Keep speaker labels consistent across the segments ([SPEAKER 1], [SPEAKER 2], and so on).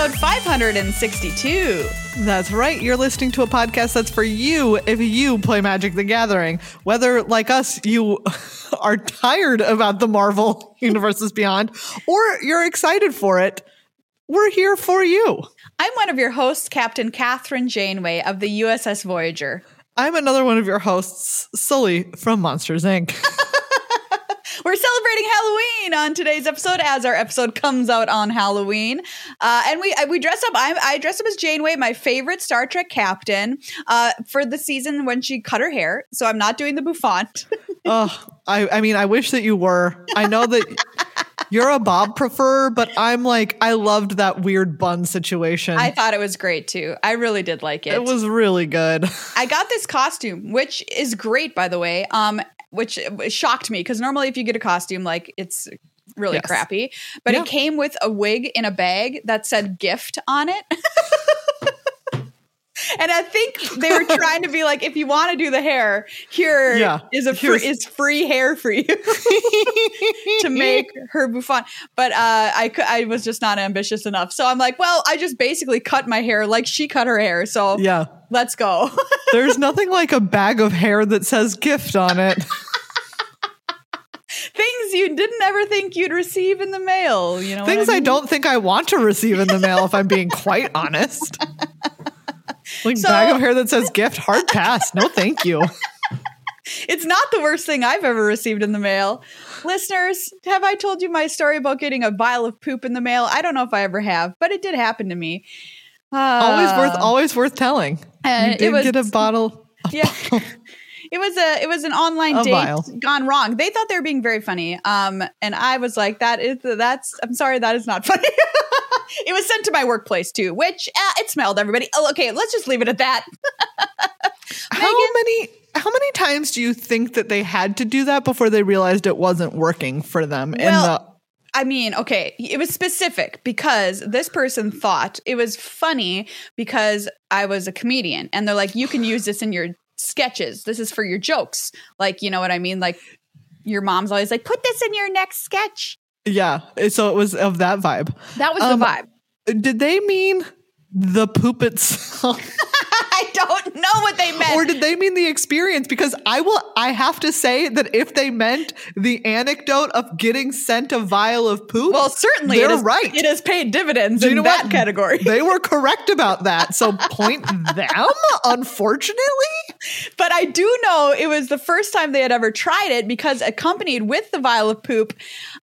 [SPEAKER 1] Episode 562.
[SPEAKER 2] That's right. You're listening to a podcast that's for you if you play Magic the Gathering. Whether, like us, you are tired about the Marvel Universes Beyond or you're excited for it, we're here for you.
[SPEAKER 1] I'm one of your hosts, Captain Catherine Janeway of the USS Voyager.
[SPEAKER 2] I'm another one of your hosts, Sully from Monsters Inc.
[SPEAKER 1] We're celebrating Halloween on today's episode as our episode comes out on Halloween. Uh, and we we dress up. I, I dress up as Janeway, my favorite Star Trek captain, uh, for the season when she cut her hair. So I'm not doing the bouffant.
[SPEAKER 2] oh, I, I mean, I wish that you were. I know that. You're a Bob prefer, but I'm like, I loved that weird bun situation.
[SPEAKER 1] I thought it was great too. I really did like it.
[SPEAKER 2] It was really good.
[SPEAKER 1] I got this costume, which is great, by the way. Um, which uh, shocked me because normally if you get a costume, like it's really yes. crappy. But yeah. it came with a wig in a bag that said gift on it. and I think they were trying to be like, if you want to do the hair, here yeah. is a free, is free hair for you to make her bouffant. But uh, I I was just not ambitious enough, so I'm like, well, I just basically cut my hair like she cut her hair. So
[SPEAKER 2] yeah,
[SPEAKER 1] let's go.
[SPEAKER 2] There's nothing like a bag of hair that says gift on it.
[SPEAKER 1] Things you didn't ever think you'd receive in the mail, you know.
[SPEAKER 2] Things
[SPEAKER 1] I, mean?
[SPEAKER 2] I don't think I want to receive in the mail if I'm being quite honest. Like so, bag of hair that says gift, hard pass. No, thank you.
[SPEAKER 1] It's not the worst thing I've ever received in the mail. Listeners, have I told you my story about getting a vial of poop in the mail? I don't know if I ever have, but it did happen to me.
[SPEAKER 2] Uh, always worth, always worth telling. Uh, you did it was, get a bottle. A
[SPEAKER 1] yeah. Bottle. It was a it was an online a date vial. gone wrong. They thought they were being very funny. Um, and I was like, that is that's I'm sorry, that is not funny. It was sent to my workplace too, which uh, it smelled. Everybody, oh, okay, let's just leave it at that.
[SPEAKER 2] how Meghan, many how many times do you think that they had to do that before they realized it wasn't working for them?
[SPEAKER 1] Well, the I mean, okay, it was specific because this person thought it was funny because I was a comedian, and they're like, you can use this in your sketches. This is for your jokes. Like, you know what I mean? Like your mom's always like, put this in your next sketch.
[SPEAKER 2] Yeah. So it was of that vibe.
[SPEAKER 1] That was um, the vibe.
[SPEAKER 2] Did they mean the poop itself?
[SPEAKER 1] I don't know what they meant.
[SPEAKER 2] Or did they mean the experience? Because I will I have to say that if they meant the anecdote of getting sent a vial of poop,
[SPEAKER 1] well, certainly
[SPEAKER 2] they're
[SPEAKER 1] it is,
[SPEAKER 2] right.
[SPEAKER 1] It has paid dividends in that what? category.
[SPEAKER 2] They were correct about that. So point them, unfortunately.
[SPEAKER 1] But I do know it was the first time they had ever tried it because accompanied with the vial of poop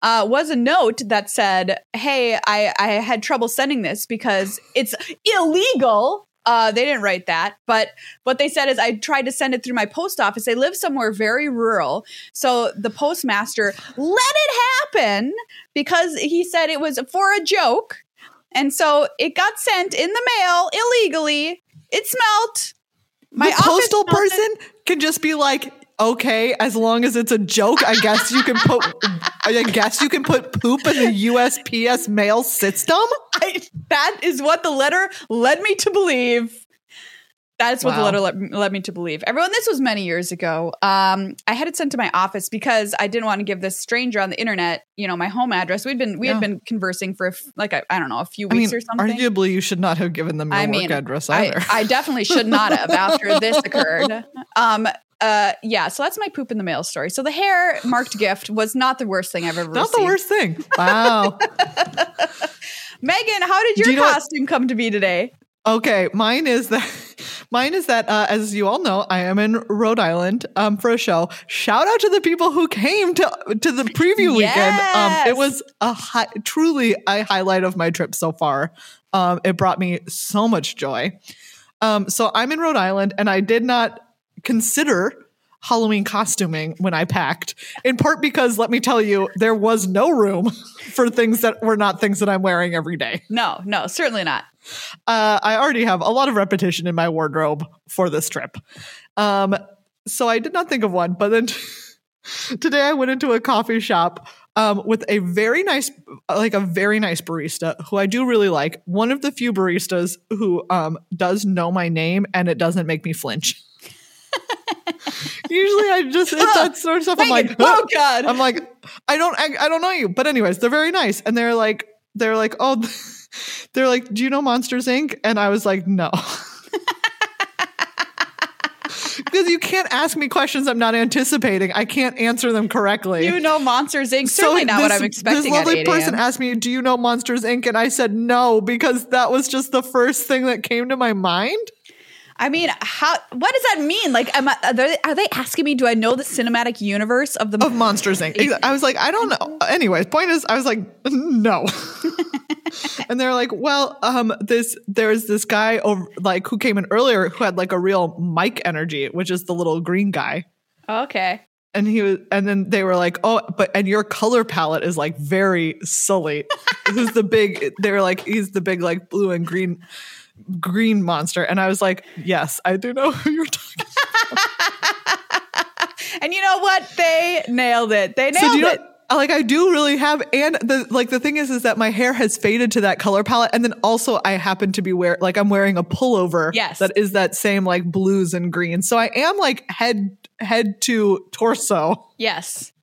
[SPEAKER 1] uh, was a note that said, Hey, I, I had trouble sending this because it's illegal uh, they didn't write that, but what they said is I tried to send it through my post office. They live somewhere very rural, so the postmaster let it happen because he said it was for a joke, and so it got sent in the mail illegally. It smelt.
[SPEAKER 2] My the postal person can just be like, okay, as long as it's a joke, I guess you can put I guess you can put poop in the USPS mail system.
[SPEAKER 1] I, that is what the letter led me to believe. That's what wow. the letter led, led, me to believe. Everyone, this was many years ago. Um, I had it sent to my office because I didn't want to give this stranger on the internet, you know, my home address. We'd been we yeah. had been conversing for like I don't know a few weeks
[SPEAKER 2] I mean,
[SPEAKER 1] or something.
[SPEAKER 2] Arguably, you should not have given them your I mean, work address either.
[SPEAKER 1] I, I definitely should not have after this occurred. Um, uh yeah so that's my poop in the mail story so the hair marked gift was not the worst thing i've ever
[SPEAKER 2] not
[SPEAKER 1] received.
[SPEAKER 2] the worst thing wow
[SPEAKER 1] meghan how did your you costume what? come to be today
[SPEAKER 2] okay mine is that mine is that uh, as you all know i am in rhode island um, for a show shout out to the people who came to to the preview yes. weekend um, it was a hi- truly a highlight of my trip so far um, it brought me so much joy um, so i'm in rhode island and i did not consider Halloween costuming when I packed, in part because let me tell you, there was no room for things that were not things that I'm wearing every day.
[SPEAKER 1] No, no, certainly not.
[SPEAKER 2] Uh, I already have a lot of repetition in my wardrobe for this trip. Um, so I did not think of one, but then today I went into a coffee shop um, with a very nice, like a very nice barista who I do really like. One of the few baristas who um, does know my name and it doesn't make me flinch. Usually, I just it's that sort of stuff. I'm like,
[SPEAKER 1] oh god.
[SPEAKER 2] I'm like, I don't, I, I don't know you, but anyways, they're very nice, and they're like, they're like, oh, they're like, "Do you know Monsters Inc?" And I was like, "No." because you can't ask me questions I'm not anticipating. I can't answer them correctly.
[SPEAKER 1] You know Monsters Inc. Certainly not what I'm expecting.
[SPEAKER 2] This lovely
[SPEAKER 1] at 8
[SPEAKER 2] person asked me, "Do you know Monsters Inc?" And I said no because that was just the first thing that came to my mind.
[SPEAKER 1] I mean, how? What does that mean? Like, am I, are, they, are they asking me? Do I know the cinematic universe of the
[SPEAKER 2] of Monsters Inc. I was like, I don't know. Anyways, point is, I was like, no. and they're like, well, um, this there's this guy over like who came in earlier who had like a real Mike energy, which is the little green guy.
[SPEAKER 1] Okay.
[SPEAKER 2] And he was, and then they were like, oh, but and your color palette is like very Sully. Who's the big? They're like, he's the big like blue and green green monster. And I was like, yes, I do know who you're talking. about.
[SPEAKER 1] and you know what? They nailed it. They nailed
[SPEAKER 2] so
[SPEAKER 1] it.
[SPEAKER 2] Know, like I do really have, and the like the thing is, is that my hair has faded to that color palette, and then also I happen to be wear like I'm wearing a pullover,
[SPEAKER 1] Yes.
[SPEAKER 2] that is that same like blues and greens. So I am like head head to torso
[SPEAKER 1] yes.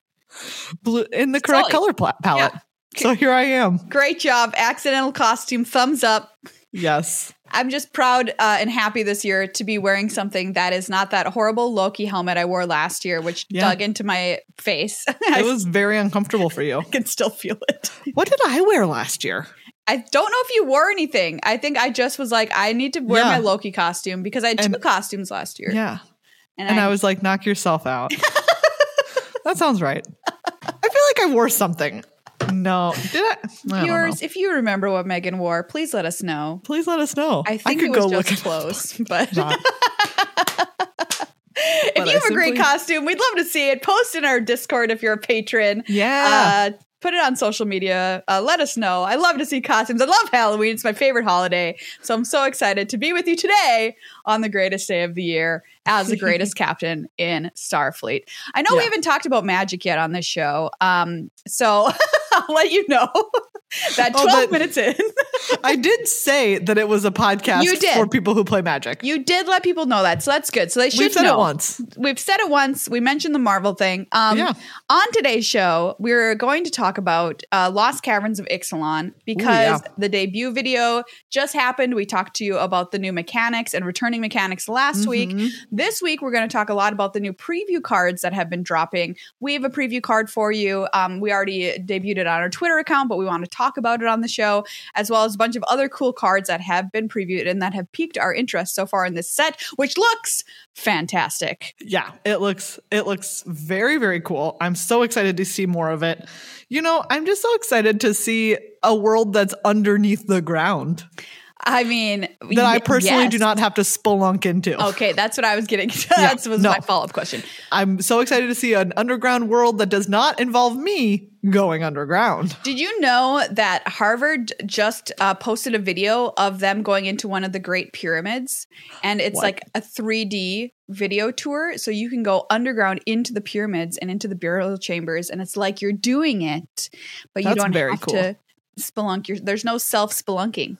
[SPEAKER 2] blue in the correct color pla- palette. So here I am.
[SPEAKER 1] Great job. Accidental costume. Thumbs up.
[SPEAKER 2] Yes,
[SPEAKER 1] I'm just proud uh, and happy this year to be wearing something that is not that horrible Loki helmet I wore last year, which
[SPEAKER 2] Yeah.
[SPEAKER 1] dug into my face.
[SPEAKER 2] It was very uncomfortable for you.
[SPEAKER 1] I can still feel it.
[SPEAKER 2] What did I wear last year?
[SPEAKER 1] I don't know if you wore anything. I think I just was like, I need to wear
[SPEAKER 2] Yeah.
[SPEAKER 1] my Loki costume because I had two costumes last year.
[SPEAKER 2] Yeah,
[SPEAKER 1] And,
[SPEAKER 2] and
[SPEAKER 1] I,
[SPEAKER 2] I was like, knock yourself out. that sounds right. I feel like I wore something. No, did I? I don't
[SPEAKER 1] viewers, if you remember what Meghan wore, please let us know.
[SPEAKER 2] Please let us know.
[SPEAKER 1] I think
[SPEAKER 2] could
[SPEAKER 1] it was
[SPEAKER 2] go
[SPEAKER 1] just
[SPEAKER 2] look at
[SPEAKER 1] clothes, but if
[SPEAKER 2] But
[SPEAKER 1] you
[SPEAKER 2] I
[SPEAKER 1] have a great costume, we'd love to see it. Post in our Discord if you're a patron.
[SPEAKER 2] Yeah.
[SPEAKER 1] Uh, put it on social media. Uh, let us know. I love to see costumes. I love Halloween. It's my favorite holiday. So I'm so excited to be with you today on the greatest day of the year as the greatest captain in Starfleet. I know we
[SPEAKER 2] Yeah.
[SPEAKER 1] haven't talked about magic yet on this show. Um, so I'll let you know that 12
[SPEAKER 2] Oh,
[SPEAKER 1] minutes in.
[SPEAKER 2] I did say that it was a podcast
[SPEAKER 1] You did.
[SPEAKER 2] for people who play magic.
[SPEAKER 1] You did let people know that, so that's good. So they should
[SPEAKER 2] We've said
[SPEAKER 1] know.
[SPEAKER 2] it once.
[SPEAKER 1] We've said it once. We mentioned the Marvel thing. Um,
[SPEAKER 2] Yeah.
[SPEAKER 1] On today's show, we're going to talk about uh, Lost Caverns of Ixalan because
[SPEAKER 2] yeah.
[SPEAKER 1] the debut video just happened. We talked to you about the new mechanics and returning mechanics last week.
[SPEAKER 2] Mhm.
[SPEAKER 1] This week, we're going to talk a lot about the new preview cards that have been dropping. We have a preview card for you. Um, we already debuted it on our Twitter account, but we want to talk about it on the show, as well as a bunch of other cool cards that have been previewed and that have piqued our interest so far in this set, which looks fantastic.
[SPEAKER 2] Yeah, it looks it looks very very cool. I'm so excited to see more of it. You know, I'm just so excited to see a world that's underneath the ground
[SPEAKER 1] I mean,
[SPEAKER 2] that I personally
[SPEAKER 1] yes.
[SPEAKER 2] do not have to spelunk into.
[SPEAKER 1] Okay, that's what I was getting. that was
[SPEAKER 2] no.
[SPEAKER 1] my follow up question.
[SPEAKER 2] I'm so excited to see an underground world that does not involve me going underground.
[SPEAKER 1] Did you know that Harvard just uh, posted a video of them going into one of the Great Pyramids? And it's
[SPEAKER 2] What?
[SPEAKER 1] like a 3D video tour. So you can go underground into the pyramids and into the burial chambers. And it's like you're doing it, but you don't
[SPEAKER 2] very
[SPEAKER 1] have
[SPEAKER 2] cool.
[SPEAKER 1] to spelunk. Your, there's no self spelunking.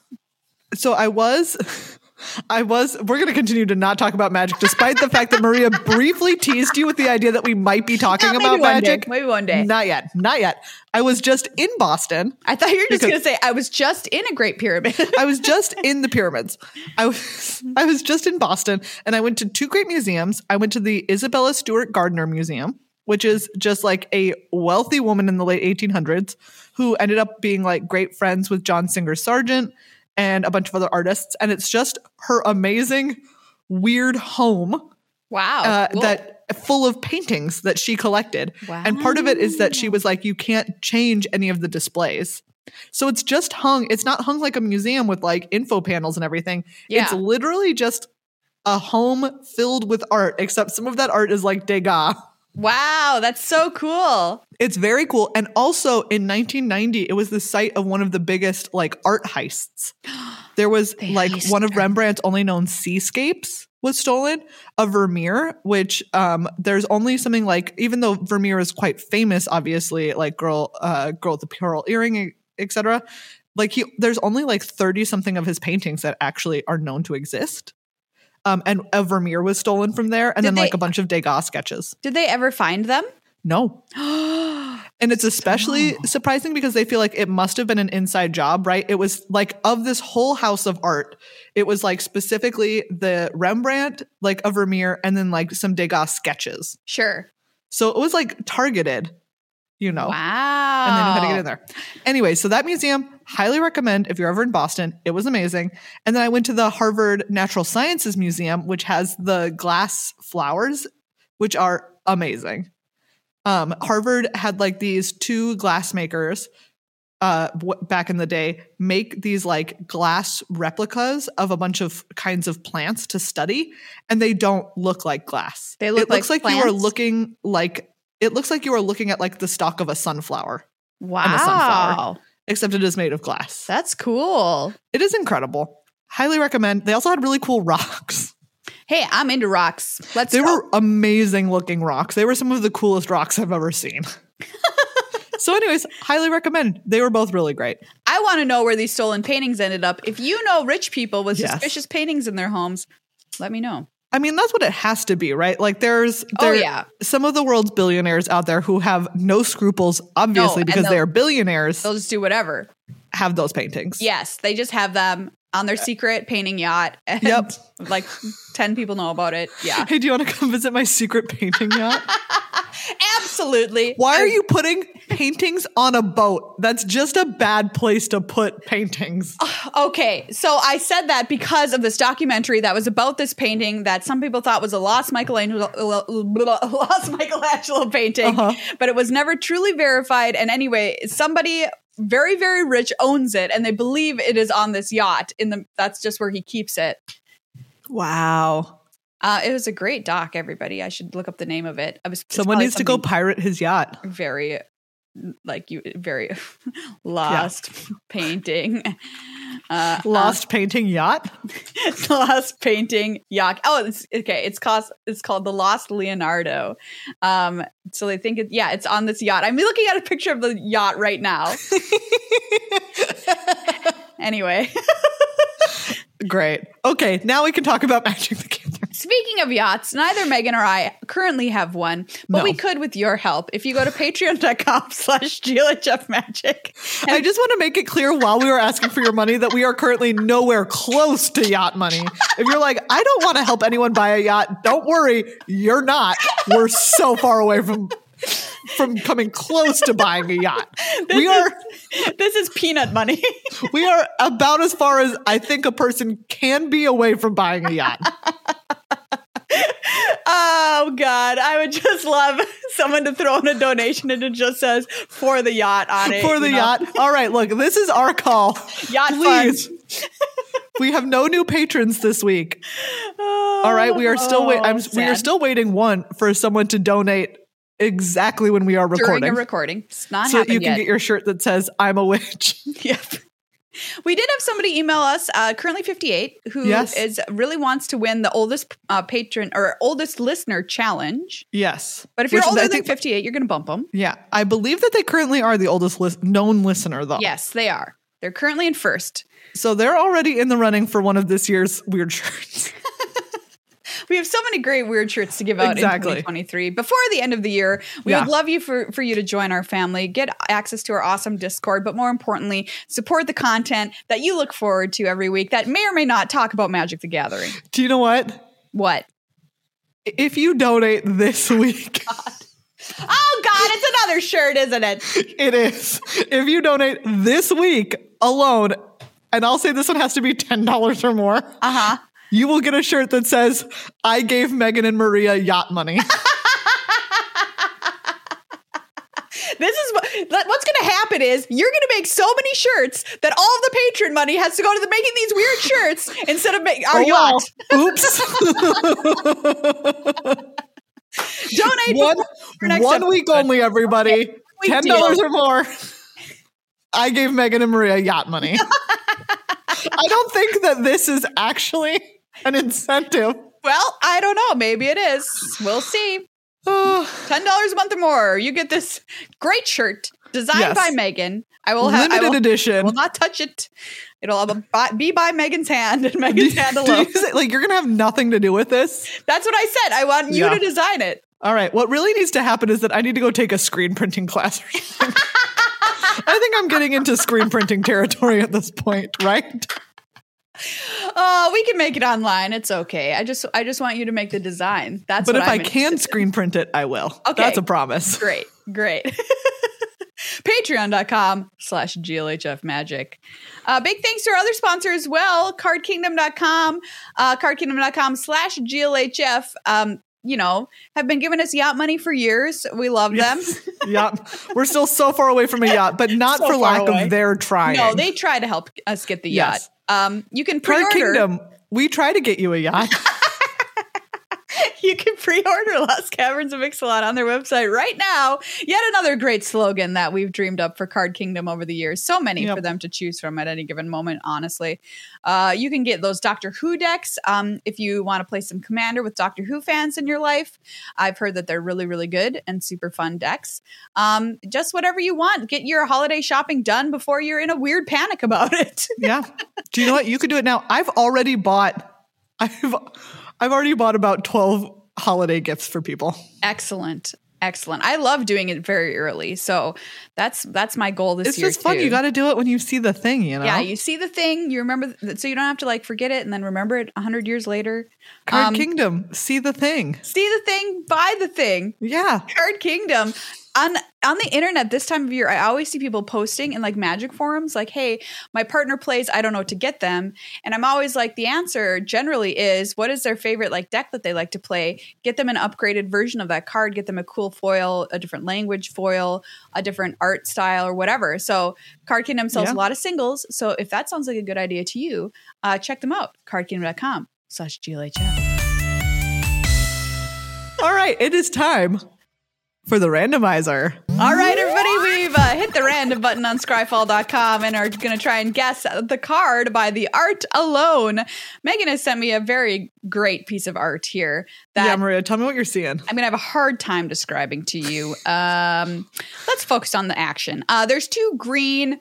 [SPEAKER 2] So I was I was we're going to continue to not talk about magic despite the fact that Maria briefly teased you with the idea that we might be talking about
[SPEAKER 1] one day.
[SPEAKER 2] magic.
[SPEAKER 1] Maybe one day.
[SPEAKER 2] Not yet. Not yet. I was just in Boston.
[SPEAKER 1] I thought you were just going to say, I was just in a Great Pyramid.
[SPEAKER 2] I was just in the pyramids. I was I was just in Boston and I went to two great museums. I went to the Isabella Stewart Gardner Museum, which is just like a wealthy woman in the late 1800s who ended up being like great friends with John Singer Sargent and a bunch of other artists and it's just her amazing weird home
[SPEAKER 1] wow.
[SPEAKER 2] uh,
[SPEAKER 1] cool.
[SPEAKER 2] that full of paintings that she collected. Wow. And part of it is that she was like, you can't change any of the displays. So it's just hung, it's not hung like a museum with like info panels and everything.
[SPEAKER 1] Yeah.
[SPEAKER 2] It's literally just a home filled with art, except some of that art is like Degas.
[SPEAKER 1] Wow, that's so cool.
[SPEAKER 2] It's very cool. And also in 1990, it was the site of one of the biggest like art heists. There was
[SPEAKER 1] They
[SPEAKER 2] like one of. Rembrandt's only known seascapes was stolen, a Vermeer, which um there's only something like even though Vermeer is quite famous, obviously, like girl uh girl with the pearl earring, etc. Like he there's only like 30 something of his paintings that actually are known to exist. Um, and a Vermeer was stolen from there, and
[SPEAKER 1] Did
[SPEAKER 2] then like a bunch of Degas sketches.
[SPEAKER 1] Did they ever find them?
[SPEAKER 2] No, And it's especially surprising because they feel like it must have been an inside job, right? It was like of this whole house of art, it was like specifically the Rembrandt, like a Vermeer, and then like some Degas sketches.
[SPEAKER 1] Sure.
[SPEAKER 2] So it was like targeted, you know.
[SPEAKER 1] Wow.
[SPEAKER 2] And then you had to get in there. Anyway, so that museum, highly recommend if you're ever in Boston. It was amazing. And then I went to the Harvard Natural Sciences Museum, which has the glass flowers, which are amazing. Um, Harvard had like these two glass makers uh w- back in the day make these like glass replicas of a bunch of kinds of plants to study and they don't look like glass
[SPEAKER 1] They look
[SPEAKER 2] it looks
[SPEAKER 1] like
[SPEAKER 2] like, you are looking like it looks like you are looking at like the stalk of a sunflower
[SPEAKER 1] Wow.
[SPEAKER 2] a sunflower. except it is made of glass
[SPEAKER 1] That's cool.
[SPEAKER 2] it is incredible highly recommend they also had really cool rocks
[SPEAKER 1] Hey, I'm into rocks. Let's
[SPEAKER 2] they
[SPEAKER 1] go.
[SPEAKER 2] were amazing looking rocks they were some of the coolest rocks i've ever seen so anyways highly recommend they were both really great
[SPEAKER 1] I want to know where these stolen paintings ended up. If you know rich people with
[SPEAKER 2] Yes.
[SPEAKER 1] suspicious paintings in their homes, let me know.
[SPEAKER 2] I mean, that's what it has to be, right? Like, there's
[SPEAKER 1] Oh, yeah.
[SPEAKER 2] some of the world's billionaires out there who have no scruples, obviously,
[SPEAKER 1] and
[SPEAKER 2] because they are billionaires,
[SPEAKER 1] They'll just do whatever.
[SPEAKER 2] have those paintings.
[SPEAKER 1] Yes, they just have them on their secret painting yacht. And
[SPEAKER 2] Yep.
[SPEAKER 1] Like 10 people know about it. Yeah.
[SPEAKER 2] Hey, do you want to come visit my secret painting yacht?
[SPEAKER 1] Absolutely.
[SPEAKER 2] Why are you putting paintings on a boat? That's just a bad place to put paintings.
[SPEAKER 1] Okay, so I said that because of this documentary that was about this painting that some people thought was a lost Michelangelo, lost Michelangelo painting,
[SPEAKER 2] Uh-huh.
[SPEAKER 1] but it was never truly verified. And anyway, somebody very very rich owns it, and they believe it is on this yacht. In the that's just where he keeps it.
[SPEAKER 2] Wow.
[SPEAKER 1] Uh, it was a great doc. Everybody, I should look up the name of it. I was
[SPEAKER 2] Someone needs to go pirate his yacht.
[SPEAKER 1] very like you very lost painting. Uh,
[SPEAKER 2] Lost painting yacht?
[SPEAKER 1] lost painting yacht. Oh, it's okay. It's cost. It's called the Lost Leonardo. Um, so they think it. Yeah, it's on this yacht. I'm looking at a picture of the yacht right now. anyway,
[SPEAKER 2] Great. Okay, now we can talk about Magic the.
[SPEAKER 1] Speaking of yachts, neither Meghan or I currently have one, but
[SPEAKER 2] No.
[SPEAKER 1] we could with your help if you go to patreon.com slash Magic.
[SPEAKER 2] I just want to make it clear while we were asking for your money that we are currently nowhere close to yacht money. If you're like, I don't want to help anyone buy a yacht, don't worry, you're not. We're so far away from from coming close to buying a yacht. We are
[SPEAKER 1] This is peanut money.
[SPEAKER 2] we are about as far as I think a person can be away from buying a yacht.
[SPEAKER 1] Oh God, I would just love someone to throw in a donation and it just says for the yacht on it.
[SPEAKER 2] For the
[SPEAKER 1] you know?
[SPEAKER 2] yacht. All right, look, this is our call.
[SPEAKER 1] Yacht
[SPEAKER 2] Please. we have no new patrons this week. All right, we are still wait. I'm, oh, we are
[SPEAKER 1] Oh,
[SPEAKER 2] still waiting one for someone to donate exactly when we are
[SPEAKER 1] during
[SPEAKER 2] recording,
[SPEAKER 1] a recording. It's not
[SPEAKER 2] so you can
[SPEAKER 1] yet.
[SPEAKER 2] get your shirt that says "I'm a witch."
[SPEAKER 1] yep. We did have somebody email us, uh, currently 58, who is
[SPEAKER 2] Yes.
[SPEAKER 1] really wants to win the oldest uh, patron or oldest listener challenge.
[SPEAKER 2] yes,
[SPEAKER 1] But if you're
[SPEAKER 2] Which
[SPEAKER 1] older than
[SPEAKER 2] think-
[SPEAKER 1] 58, you're going to bump them.
[SPEAKER 2] yeah, I believe that they currently are the oldest known listener, though.
[SPEAKER 1] Yes, they are. They're currently in first.
[SPEAKER 2] so they're already in the running for one of this year's weird shirts.
[SPEAKER 1] We have so many great weird shirts to give out
[SPEAKER 2] Exactly.
[SPEAKER 1] in 2023. Before the end of the year, we
[SPEAKER 2] Yeah.
[SPEAKER 1] would love you for, for you to join our family, get access to our awesome Discord, but more importantly, support the content that you look forward to every week that may or may not talk about Magic the Gathering.
[SPEAKER 2] Do you know what?
[SPEAKER 1] What?
[SPEAKER 2] If you donate this week,
[SPEAKER 1] Oh God, it's another shirt, isn't it?
[SPEAKER 2] it is. If you donate this week alone, and I'll say this one has to be ten dollars or more.
[SPEAKER 1] Uh huh.
[SPEAKER 2] You will get a shirt that says, I gave Meghan and Maria yacht money.
[SPEAKER 1] This is what what's going to happen is you're going to make so many shirts that all of the patron money has to go to the making these weird shirts instead of make our
[SPEAKER 2] Oh,
[SPEAKER 1] yacht.
[SPEAKER 2] Oops.
[SPEAKER 1] Donate
[SPEAKER 2] one one week only, everybody. $10
[SPEAKER 1] deal.
[SPEAKER 2] or more. I gave Meghan and Maria yacht money. I don't think that this is actually an incentive.
[SPEAKER 1] Well, I don't know. Maybe it is. We'll see. Ten dollars a month or more, you get this great shirt designed
[SPEAKER 2] Yes.
[SPEAKER 1] by Meghan. I will have. I
[SPEAKER 2] limited
[SPEAKER 1] will, I
[SPEAKER 2] edition.
[SPEAKER 1] will not touch it. It'll have a, be by Meghan's hand and Meghan's hand alone.
[SPEAKER 2] you say- like you're gonna have nothing to do with this.
[SPEAKER 1] That's what I said. I want you
[SPEAKER 2] Yeah.
[SPEAKER 1] to design it.
[SPEAKER 2] All right. What really needs to happen is that I need to go take a screen printing class. I think I'm getting into screen printing territory at this point, right?
[SPEAKER 1] Oh, we can make it online. It's okay. I just I just want you to make the design. That's
[SPEAKER 2] But if
[SPEAKER 1] I'm
[SPEAKER 2] I can screen print it, I will.
[SPEAKER 1] Okay.
[SPEAKER 2] That's a promise.
[SPEAKER 1] Great, great. Patreon.com slash GLHF magic. Uh, big thanks to our other sponsor as well, cardkingdom.com, uh, cardkingdom.com slash GLHF. Um, you know, have been giving us yacht money for years. We love them.
[SPEAKER 2] yacht. We're still so far away from a yacht, but not
[SPEAKER 1] So
[SPEAKER 2] for lack
[SPEAKER 1] away.
[SPEAKER 2] of their trying.
[SPEAKER 1] No, they try to help us get the
[SPEAKER 2] Yes.
[SPEAKER 1] yacht. Um, you can pre-order.
[SPEAKER 2] Kingdom. We try to get you a yacht.
[SPEAKER 1] You can pre-order Lost Caverns of Ixalan on their website right now. Yet another great slogan that we've dreamed up for Card Kingdom over the years. So many
[SPEAKER 2] Yep.
[SPEAKER 1] for them to choose from at any given moment, honestly. Uh, you can get those Doctor Who decks um, if you want to play some Commander with Doctor Who fans in your life. I've heard that they're really, really good and super fun decks. Um, just whatever you want. Get your holiday shopping done before you're in a weird panic about it.
[SPEAKER 2] yeah. Do you know what? You could do it now. I've already bought. I've I've already bought about twelve holiday gifts for people.
[SPEAKER 1] Excellent. Excellent. I love doing it very early. So that's that's my goal this
[SPEAKER 2] It's
[SPEAKER 1] year.
[SPEAKER 2] It's just fun.
[SPEAKER 1] too.
[SPEAKER 2] You got to do it when you see the thing. You know.
[SPEAKER 1] Yeah, you see the thing, you remember, th- so you don't have to like forget it and then remember it a hundred years later.
[SPEAKER 2] Card
[SPEAKER 1] Um,
[SPEAKER 2] Kingdom. See the thing.
[SPEAKER 1] See the thing, buy the thing.
[SPEAKER 2] Yeah.
[SPEAKER 1] Card Kingdom on on the internet this time of year. I always see people posting in like Magic forums, like, "Hey, my partner plays. I don't know what to get them," and I'm always like, the answer generally is, "What is their favorite like deck that they like to play? Get them an upgraded version of that card. Get them a cool foil, a different language foil, a different art style, or whatever." So Card Kingdom sells
[SPEAKER 2] Yeah.
[SPEAKER 1] a lot of singles. So if that sounds like a good idea to you, uh, check them out. Cardkingdom.com slash GLHF.
[SPEAKER 2] All right. It is time for the randomizer.
[SPEAKER 1] All right, everybody, we've uh, hit the random button on scryfall.com and are going to try and guess the card by the art alone. Meghan has sent me a very great piece of art here that
[SPEAKER 2] yeah, Maria. Tell me what you're seeing.
[SPEAKER 1] I'm going to have a hard time describing to you. Um, let's focus on the action. Uh, there's two green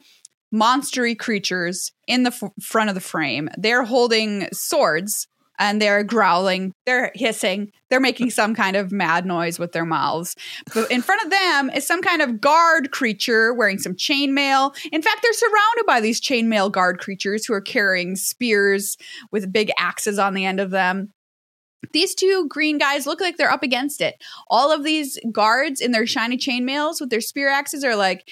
[SPEAKER 1] monstery creatures in the f- front of the frame. They're holding swords and they're growling, they're hissing, they're making some kind of mad noise with their mouths. But in front of them is some kind of guard creature wearing some chainmail. In fact, they're surrounded by these chainmail guard creatures who are carrying spears with big axes on the end of them these two green guys look like they're up against it. All of these guards in their shiny chainmails with their spear axes are like,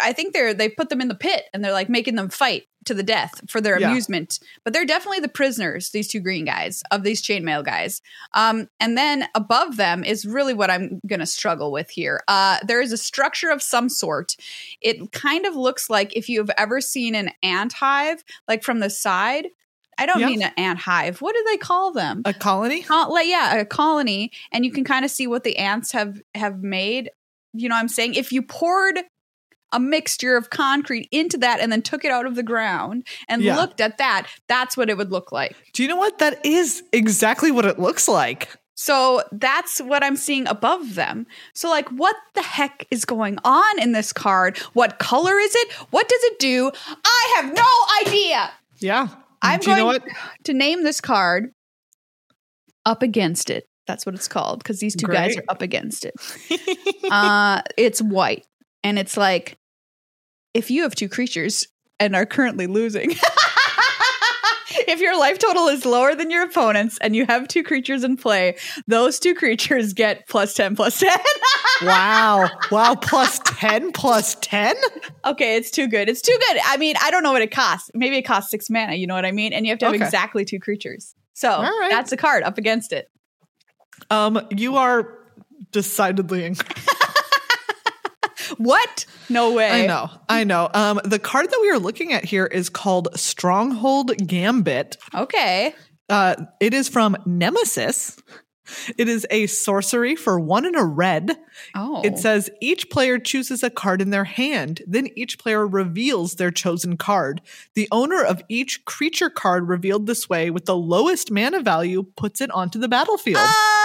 [SPEAKER 1] I think they're they put them in the pit and they're like making them fight to the death for their
[SPEAKER 2] Yeah.
[SPEAKER 1] amusement. But they're definitely the prisoners, these two green guys of these chainmail guys. Um, and then above them is really what I'm gonna struggle with here. Uh, there is a structure of some sort. It kind of looks like if you've ever seen an ant hive, like from the side. I don't
[SPEAKER 2] Yeah.
[SPEAKER 1] mean an ant hive. What do they call them?
[SPEAKER 2] A colony?
[SPEAKER 1] Col- yeah, a colony, and you can kind of see what the ants have have made. You know what I'm saying? If you poured a mixture of concrete into that and then took it out of the ground and
[SPEAKER 2] Yeah.
[SPEAKER 1] looked at that, that's what it would look like.
[SPEAKER 2] Do you know what? That is exactly what it looks like.
[SPEAKER 1] So that's what I'm seeing above them. So, like, what the heck is going on in this card? What color is it? What does it do? I have no idea.
[SPEAKER 2] Yeah.
[SPEAKER 1] I'm
[SPEAKER 2] Do you know
[SPEAKER 1] going
[SPEAKER 2] what?
[SPEAKER 1] to name this card up against it. That's what it's called because these two guys are up against it. uh, it's white, and it's like if you have two creatures and are currently losing. if your life total is lower than your opponent's and you have two creatures in play, those two creatures get plus 10 plus 10.
[SPEAKER 2] wow. Wow. Plus 10 plus 10?
[SPEAKER 1] okay, it's too good. It's too good. I mean, I don't know what it costs. Maybe it costs six mana, you know what I mean? And you have to have
[SPEAKER 2] Okay.
[SPEAKER 1] exactly two creatures. So
[SPEAKER 2] right.
[SPEAKER 1] that's the card up against it.
[SPEAKER 2] Um, you are decidedly incorrect.
[SPEAKER 1] What? No way.
[SPEAKER 2] I know. I know. Um, the card that we are looking at here is called Stronghold Gambit.
[SPEAKER 1] Okay.
[SPEAKER 2] Uh, it is from Nemesis. It is a sorcery for one and a red.
[SPEAKER 1] Oh.
[SPEAKER 2] It says each player chooses a card in their hand. Then each player reveals their chosen card. The owner of each creature card revealed this way with the lowest mana value puts it onto the battlefield.
[SPEAKER 1] Ah,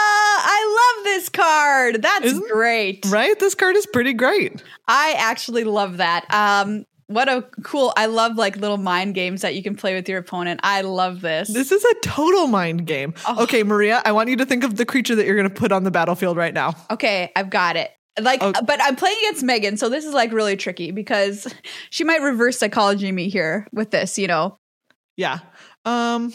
[SPEAKER 1] I love this card. That's
[SPEAKER 2] Isn't-
[SPEAKER 1] great.
[SPEAKER 2] Right? This card is pretty great.
[SPEAKER 1] I actually love that. Um, what a cool! I love like little mind games that you can play with your opponent. I love this.
[SPEAKER 2] This is a total mind game.
[SPEAKER 1] Oh.
[SPEAKER 2] Okay, Maria, I want you to think of the creature that you're going to put on the battlefield right now.
[SPEAKER 1] Okay, I've got it. Like,
[SPEAKER 2] Okay.
[SPEAKER 1] but I'm playing against Meghan, so this is like really tricky because she might reverse psychology me here with this. You know.
[SPEAKER 2] Yeah. Um.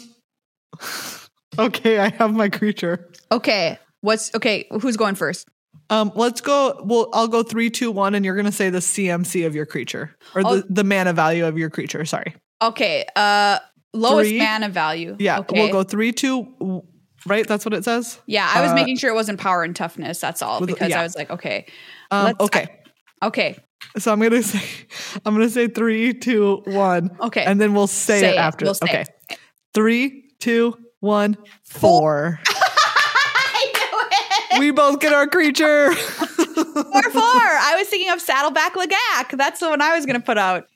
[SPEAKER 2] okay, I have my creature.
[SPEAKER 1] Okay, what's okay? Who's going first?
[SPEAKER 2] Um, let's go. Well, I'll go three, two, one, and you're going to say the CMC of your creature or
[SPEAKER 1] Oh.
[SPEAKER 2] the, the mana value of your creature. Sorry.
[SPEAKER 1] Okay, uh, lowest
[SPEAKER 2] Three.
[SPEAKER 1] mana value.
[SPEAKER 2] Yeah,
[SPEAKER 1] okay.
[SPEAKER 2] we'll go three, two. Right, that's what it says.
[SPEAKER 1] Yeah, I was
[SPEAKER 2] uh,
[SPEAKER 1] making sure it wasn't power and toughness. That's all because
[SPEAKER 2] yeah.
[SPEAKER 1] I was like, okay,
[SPEAKER 2] Um, okay,
[SPEAKER 1] okay,
[SPEAKER 2] so I'm gonna say, I'm gonna say three, two, one,
[SPEAKER 1] okay.
[SPEAKER 2] and then we'll say,
[SPEAKER 1] Say
[SPEAKER 2] it
[SPEAKER 1] it.
[SPEAKER 2] after.
[SPEAKER 1] We'll say
[SPEAKER 2] okay,
[SPEAKER 1] it.
[SPEAKER 2] three, two, one,
[SPEAKER 1] Four.
[SPEAKER 2] four.
[SPEAKER 1] I knew it.
[SPEAKER 2] we both get our creature.
[SPEAKER 1] Four four. I was thinking of Saddleback Lagac. That's the one I was going to put out.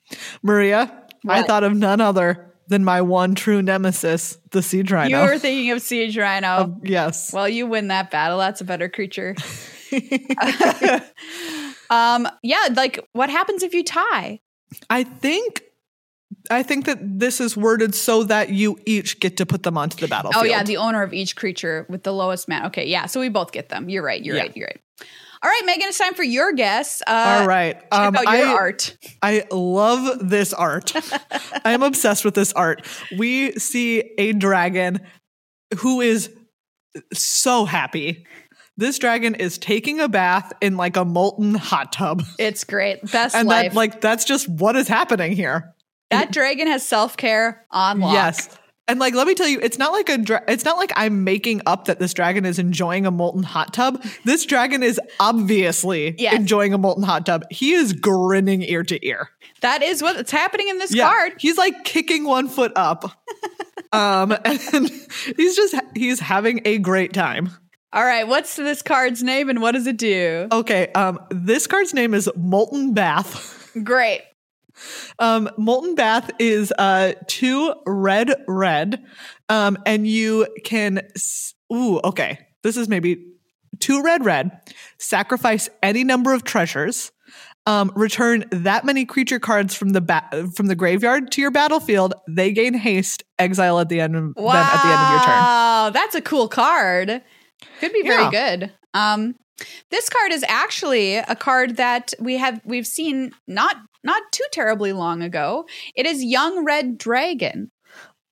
[SPEAKER 2] Maria, I thought of none other than my one true nemesis, the Siege Rhino.
[SPEAKER 1] You were thinking of Siege Rhino.
[SPEAKER 2] Um, yes.
[SPEAKER 1] well, you win that battle. That's a better creature. um, yeah, like what happens if you tie?
[SPEAKER 2] I think I think that this is worded so that you each get to put them onto the battlefield.
[SPEAKER 1] Oh yeah, the owner of each creature with the lowest man. Okay, yeah, so we both get them. You're right. You're
[SPEAKER 2] Yeah.
[SPEAKER 1] right. You're right. All right, Meghan, it's time for your guess. Uh,
[SPEAKER 2] All right. Um,
[SPEAKER 1] your
[SPEAKER 2] I,
[SPEAKER 1] art.
[SPEAKER 2] I love this art. I am obsessed with this art. We see a dragon who is so happy. This dragon is taking a bath in like a molten hot tub.
[SPEAKER 1] It's great. Best
[SPEAKER 2] And
[SPEAKER 1] life.
[SPEAKER 2] that like that's just what is happening here.
[SPEAKER 1] That dragon has self care on lock.
[SPEAKER 2] Yes. And like, let me tell you, it's not like a, dra- it's not like I'm making up that this dragon is enjoying a molten hot tub. This dragon is obviously
[SPEAKER 1] Yes.
[SPEAKER 2] enjoying a molten hot tub. He is grinning ear to ear.
[SPEAKER 1] That is what's happening in this
[SPEAKER 2] Yeah,
[SPEAKER 1] card.
[SPEAKER 2] he's like kicking one foot up, um, and he's just he's having a great time.
[SPEAKER 1] All right, what's this card's name and what does it do?
[SPEAKER 2] Okay, um, this card's name is Molten Bath.
[SPEAKER 1] Great.
[SPEAKER 2] Um, Molten Bath is uh two red red, um, and you can. s- Ooh, okay. This is maybe two red red. Sacrifice any number of treasures. Um, return that many creature cards from the ba- from the graveyard to your battlefield. They gain haste. Exile at the end of
[SPEAKER 1] Wow.
[SPEAKER 2] them at the end of your turn.
[SPEAKER 1] Wow, that's a cool card. Could be very
[SPEAKER 2] Yeah.
[SPEAKER 1] good. Um, this card is actually a card that we have we've seen not not too terribly long ago. It is Young Red Dragon.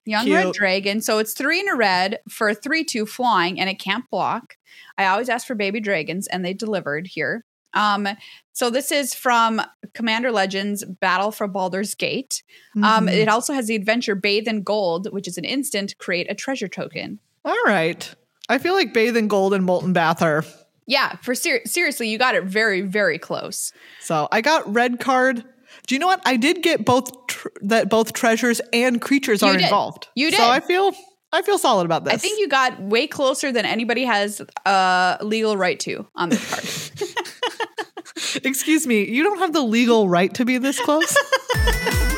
[SPEAKER 1] Young Red Dragon. So it's three in a red for three two flying, and it can't block. I always ask for baby dragons, and they delivered here. Um, so this is from Commander Legends Battle for Baldur's Gate. Um,
[SPEAKER 2] Mhm.
[SPEAKER 1] it also has the adventure Bathe in Gold, which is an instant create a treasure token.
[SPEAKER 2] All right. I feel like Bathe in Gold and Molten Bath are.
[SPEAKER 1] Yeah, for ser- seriously, you got it very, very close.
[SPEAKER 2] So I got red card. Do you know what? I did get both tr- that both treasures and creatures
[SPEAKER 1] You
[SPEAKER 2] are
[SPEAKER 1] did.
[SPEAKER 2] involved.
[SPEAKER 1] You did. So.
[SPEAKER 2] I feel I feel solid about this.
[SPEAKER 1] I think you got way closer than anybody has a legal right to on this card.
[SPEAKER 2] Excuse me, you don't have the legal right to be this close.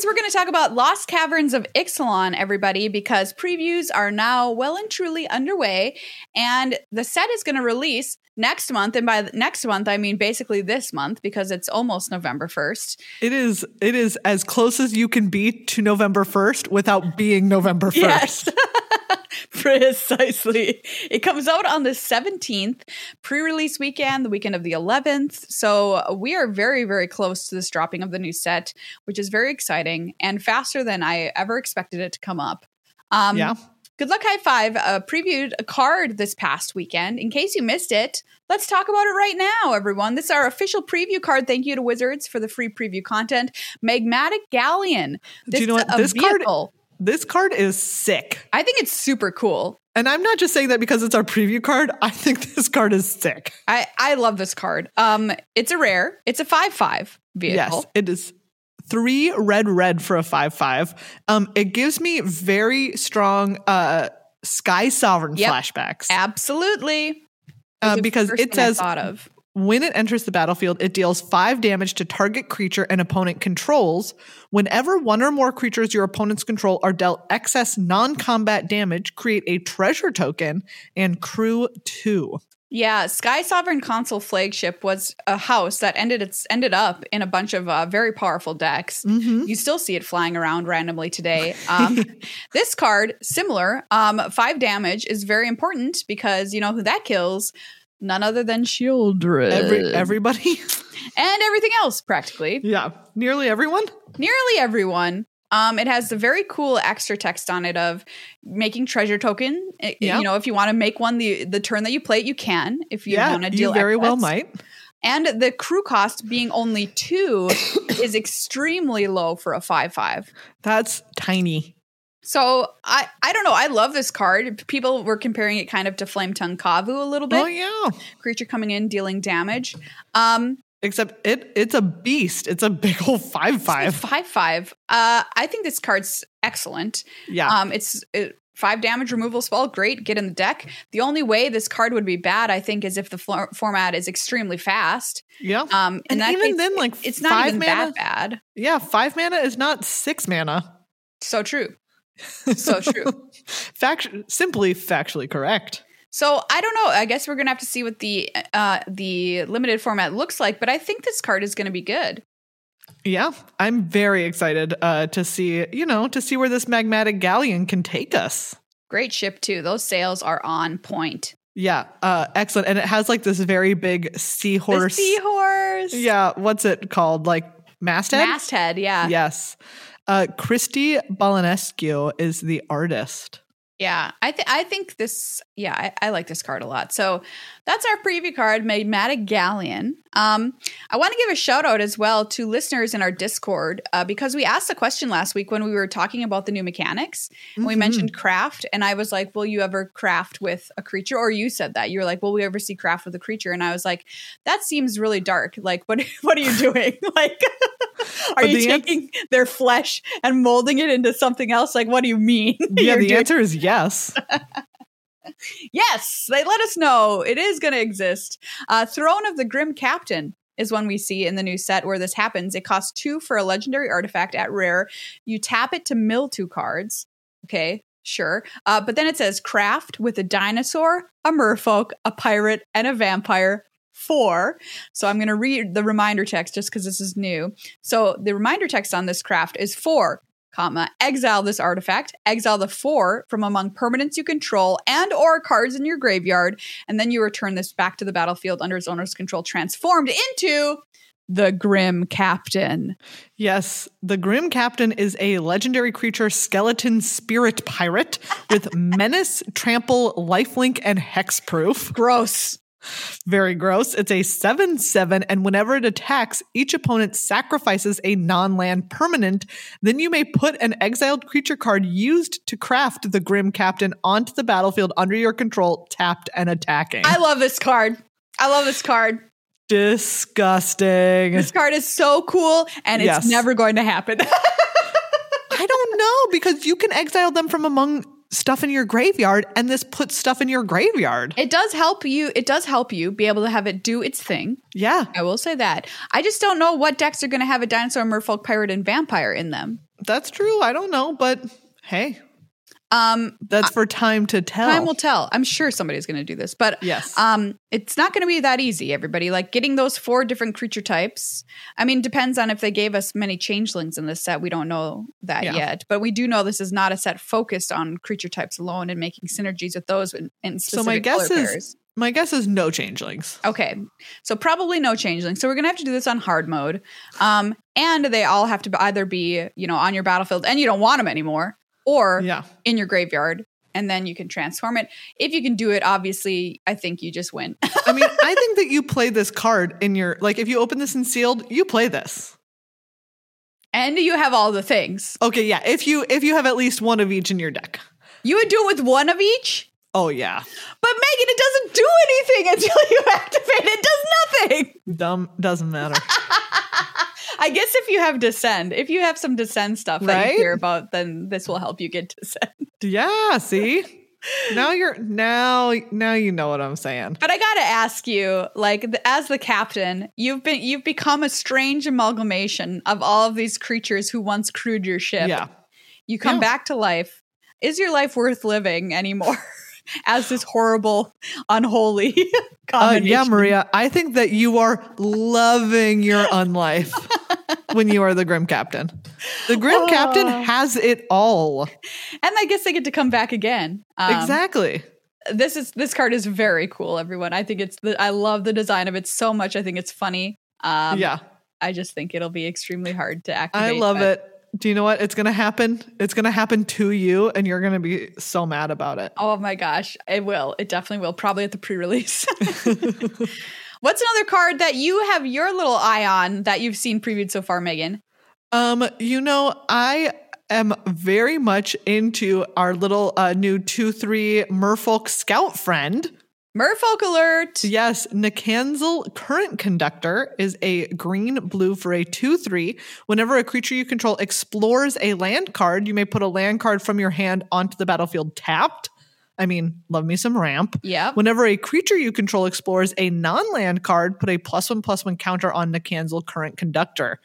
[SPEAKER 1] Friends, we're going to talk about Lost Caverns of Ixalan, everybody, because previews are now well and truly underway. And the set is going to release next month. And by next month, I mean basically this month because it's almost November 1st.
[SPEAKER 2] it is it is as close as you can be to November 1st without being November 1st.
[SPEAKER 1] Yes. Precisely. It comes out on the 17th, pre release weekend, the weekend of the 11th. So we are very, very close to this dropping of the new set, which is very exciting and faster than I ever expected it to come up. Um,
[SPEAKER 2] Yeah.
[SPEAKER 1] Good Luck High Five uh, previewed a card this past weekend. In case you missed it, let's talk about it right now, everyone. This is our official preview card. Thank you to Wizards for the free preview content. Magmatic Galleon. This
[SPEAKER 2] you know what? This card-
[SPEAKER 1] vehicle.
[SPEAKER 2] This card is sick.
[SPEAKER 1] I think it's super cool.
[SPEAKER 2] And I'm not just saying that because it's our preview card. I think this card is sick.
[SPEAKER 1] I I love this card. Um, it's a rare. It's a five five vehicle.
[SPEAKER 2] Yes, it is three red red for a five five. Um, it gives me very strong uh Sky Sovereign
[SPEAKER 1] Yep.
[SPEAKER 2] flashbacks.
[SPEAKER 1] Absolutely.
[SPEAKER 2] Uh, because it says
[SPEAKER 1] thought of.
[SPEAKER 2] When it enters the battlefield, it deals five damage to target creature an opponent controls. Whenever one or more creatures your opponents control are dealt excess non combat damage, create a treasure token and crew two.
[SPEAKER 1] Yeah, Sky Sovereign Consul flagship was a house that ended its ended up in a bunch of uh, very powerful decks.
[SPEAKER 2] Mm-hmm.
[SPEAKER 1] You still see it flying around randomly today. Um, this card, similar, um, five damage is very important because you know who that kills? None other than Sheoldred.
[SPEAKER 2] Every, everybody.
[SPEAKER 1] and everything else, practically.
[SPEAKER 2] yeah. Nearly everyone.
[SPEAKER 1] Nearly everyone. Um, it has the very cool extra text on it of making treasure token.
[SPEAKER 2] Yeah.
[SPEAKER 1] You know, if you want to make one the the turn that you play it, you can. If you
[SPEAKER 2] yeah.
[SPEAKER 1] want to
[SPEAKER 2] You
[SPEAKER 1] deal
[SPEAKER 2] very well might.
[SPEAKER 1] And the crew cost being only two is extremely low for a five five.
[SPEAKER 2] That's tiny.
[SPEAKER 1] So I I don't know. I love this card. People were comparing it kind of to Flametongue Kavu a little bit.
[SPEAKER 2] Oh yeah.
[SPEAKER 1] Creature coming in dealing damage. Um,
[SPEAKER 2] Except it it's a beast. It's a big old five five.
[SPEAKER 1] five five. Uh, I think this card's excellent.
[SPEAKER 2] Yeah.
[SPEAKER 1] Um, it's it, five damage removal spell. Great, get in the deck. The only way this card would be bad, I think, is if the flo- format is extremely fast.
[SPEAKER 2] yeah.
[SPEAKER 1] Um,
[SPEAKER 2] and even
[SPEAKER 1] case,
[SPEAKER 2] then, like
[SPEAKER 1] it's not even
[SPEAKER 2] mana.
[SPEAKER 1] that bad.
[SPEAKER 2] Yeah, five mana is not six mana.
[SPEAKER 1] So true. So true.
[SPEAKER 2] Fact simply factually correct.
[SPEAKER 1] So I don't know. I guess we're gonna have to see what the uh, the limited format looks like. But I think this card is gonna be good.
[SPEAKER 2] Yeah, I'm very excited uh, to see, you know, to see where this magmatic galleon can take us.
[SPEAKER 1] Great ship too. Those sails are on point.
[SPEAKER 2] Yeah, uh, excellent. And it has like this very big seahorse.
[SPEAKER 1] The seahorse.
[SPEAKER 2] Yeah, what's it called? Like masthead?
[SPEAKER 1] Masthead. Yeah.
[SPEAKER 2] Yes. Uh, Cristi Balanescu is the artist.
[SPEAKER 1] Yeah, I think I think this. Yeah, I, I like this card a lot. So that's our preview card, Magmatic Galleon. Um, I want to give a shout out as well to listeners in our Discord uh, because we asked a question last week when we were talking about the new mechanics. And we mentioned craft, and I was like, "Will you ever craft with a creature?" Or you said that you were like, "Will we ever see craft with a creature?" And I was like, "That seems really dark. Like, what what are you doing? like, are
[SPEAKER 2] But
[SPEAKER 1] you
[SPEAKER 2] the ans-
[SPEAKER 1] taking their flesh and molding it into something else? Like, what do you mean?"
[SPEAKER 2] Yeah, the
[SPEAKER 1] doing-
[SPEAKER 2] answer is yes.
[SPEAKER 1] Yes, they let us know it is going to exist. Uh, Throne of the Grim Captain is one we see in the new set where this happens. It costs two for a legendary artifact at rare. You tap it to mill two cards. Okay, sure. Uh, but then it says craft with a dinosaur, a merfolk, a pirate, and a vampire. Four. So I'm going to read the reminder text just because this is new. So the reminder text on this craft is four comma exile this artifact. Exile the four from among permanents you control and or cards in your graveyard. And then you return this back to the battlefield under its owner's control transformed into the grim captain.
[SPEAKER 2] Yes, the Grim Captain is a legendary creature skeleton spirit pirate with menace, trample, lifelink, and hexproof.
[SPEAKER 1] gross
[SPEAKER 2] Very gross. It's a 7 7, and whenever it attacks, each opponent sacrifices a non land permanent. Then you may put an exiled creature card used to craft the Grim Captain onto the battlefield under your control, tapped and attacking.
[SPEAKER 1] i love this card i love this card
[SPEAKER 2] Disgusting.
[SPEAKER 1] this card is so cool and it's
[SPEAKER 2] Yes.
[SPEAKER 1] never going to happen
[SPEAKER 2] I don't know because you can exile them from among stuff in your graveyard, and this puts stuff in your graveyard.
[SPEAKER 1] it does help you it does help you be able to have it do its thing.
[SPEAKER 2] Yeah,
[SPEAKER 1] i will say that. I just don't know what decks are going to have a dinosaur merfolk pirate and vampire in them.
[SPEAKER 2] That's true. I don't know, but hey,
[SPEAKER 1] um
[SPEAKER 2] that's for time to tell.
[SPEAKER 1] Time will tell. I'm sure somebody's going to do this, but
[SPEAKER 2] Yes.
[SPEAKER 1] um, it's not going to be that easy. Everybody, like getting those four different creature types. I mean, depends on if they gave us many changelings in this set. We don't know that
[SPEAKER 2] Yeah.
[SPEAKER 1] yet, but we do know this is not a set focused on creature types alone and making synergies with those in, in
[SPEAKER 2] So my guess is-
[SPEAKER 1] pairs.
[SPEAKER 2] My guess is no changelings.
[SPEAKER 1] Okay, so probably no changelings. So we're gonna have to do this on hard mode, um, and they all have to either be you know on your battlefield and you don't want them anymore, or
[SPEAKER 2] Yeah.
[SPEAKER 1] in your graveyard and then you can transform it. If you can do it, obviously, I think you just win.
[SPEAKER 2] I mean, I think that you play this card in your like if you open this in sealed, you play this.
[SPEAKER 1] and you have all the things.
[SPEAKER 2] Okay, yeah. If you if you have at least one of each in your deck.
[SPEAKER 1] You would do it with one of each?
[SPEAKER 2] Oh yeah.
[SPEAKER 1] But Meghan, it doesn't do anything until you activate it. It does nothing.
[SPEAKER 2] Dumb doesn't matter.
[SPEAKER 1] I guess if you have descend, if you have some descend stuff that
[SPEAKER 2] Right?
[SPEAKER 1] you care about, then this will help you get descend.
[SPEAKER 2] yeah, see? Now you're now now you know what I'm saying.
[SPEAKER 1] But I gotta ask you, like, as the captain, you've been you've become a strange amalgamation of all of these creatures who once crewed your ship.
[SPEAKER 2] Yeah.
[SPEAKER 1] You come
[SPEAKER 2] Yeah.
[SPEAKER 1] back to life. Is your life worth living anymore? as this horrible, unholy
[SPEAKER 2] uh, yeah, Maria, I think that you are loving your unlife when you are the Grim Captain. The Grim
[SPEAKER 1] Oh.
[SPEAKER 2] Captain has it all.
[SPEAKER 1] and I guess they get to come back again. Um,
[SPEAKER 2] exactly.
[SPEAKER 1] This is this card is very cool, everyone. I think it's the I love the design of it so much. I think it's funny. Um,
[SPEAKER 2] yeah,
[SPEAKER 1] I just think it'll be extremely hard to activate.
[SPEAKER 2] I love
[SPEAKER 1] but-
[SPEAKER 2] it. Do you know what? It's going to happen. It's going to happen to you, and you're going to be so mad about it.
[SPEAKER 1] Oh my gosh, it will. It definitely will. Probably at the pre-release. What's another card that you have your little eye on that you've seen previewed so far, Meghan?
[SPEAKER 2] Um, you know, I am very much into our little uh, new 2 3 Merfolk scout friend.
[SPEAKER 1] Merfolk alert.
[SPEAKER 2] Yes, Nicanzil Current Conductor is a green blue for a 2 3. Whenever a creature you control explores a land card, you may put a land card from your hand onto the battlefield tapped. I mean, love me some ramp.
[SPEAKER 1] Yeah.
[SPEAKER 2] Whenever a creature you control explores a non land card, put a plus one plus one counter on Nicanzil Current Conductor.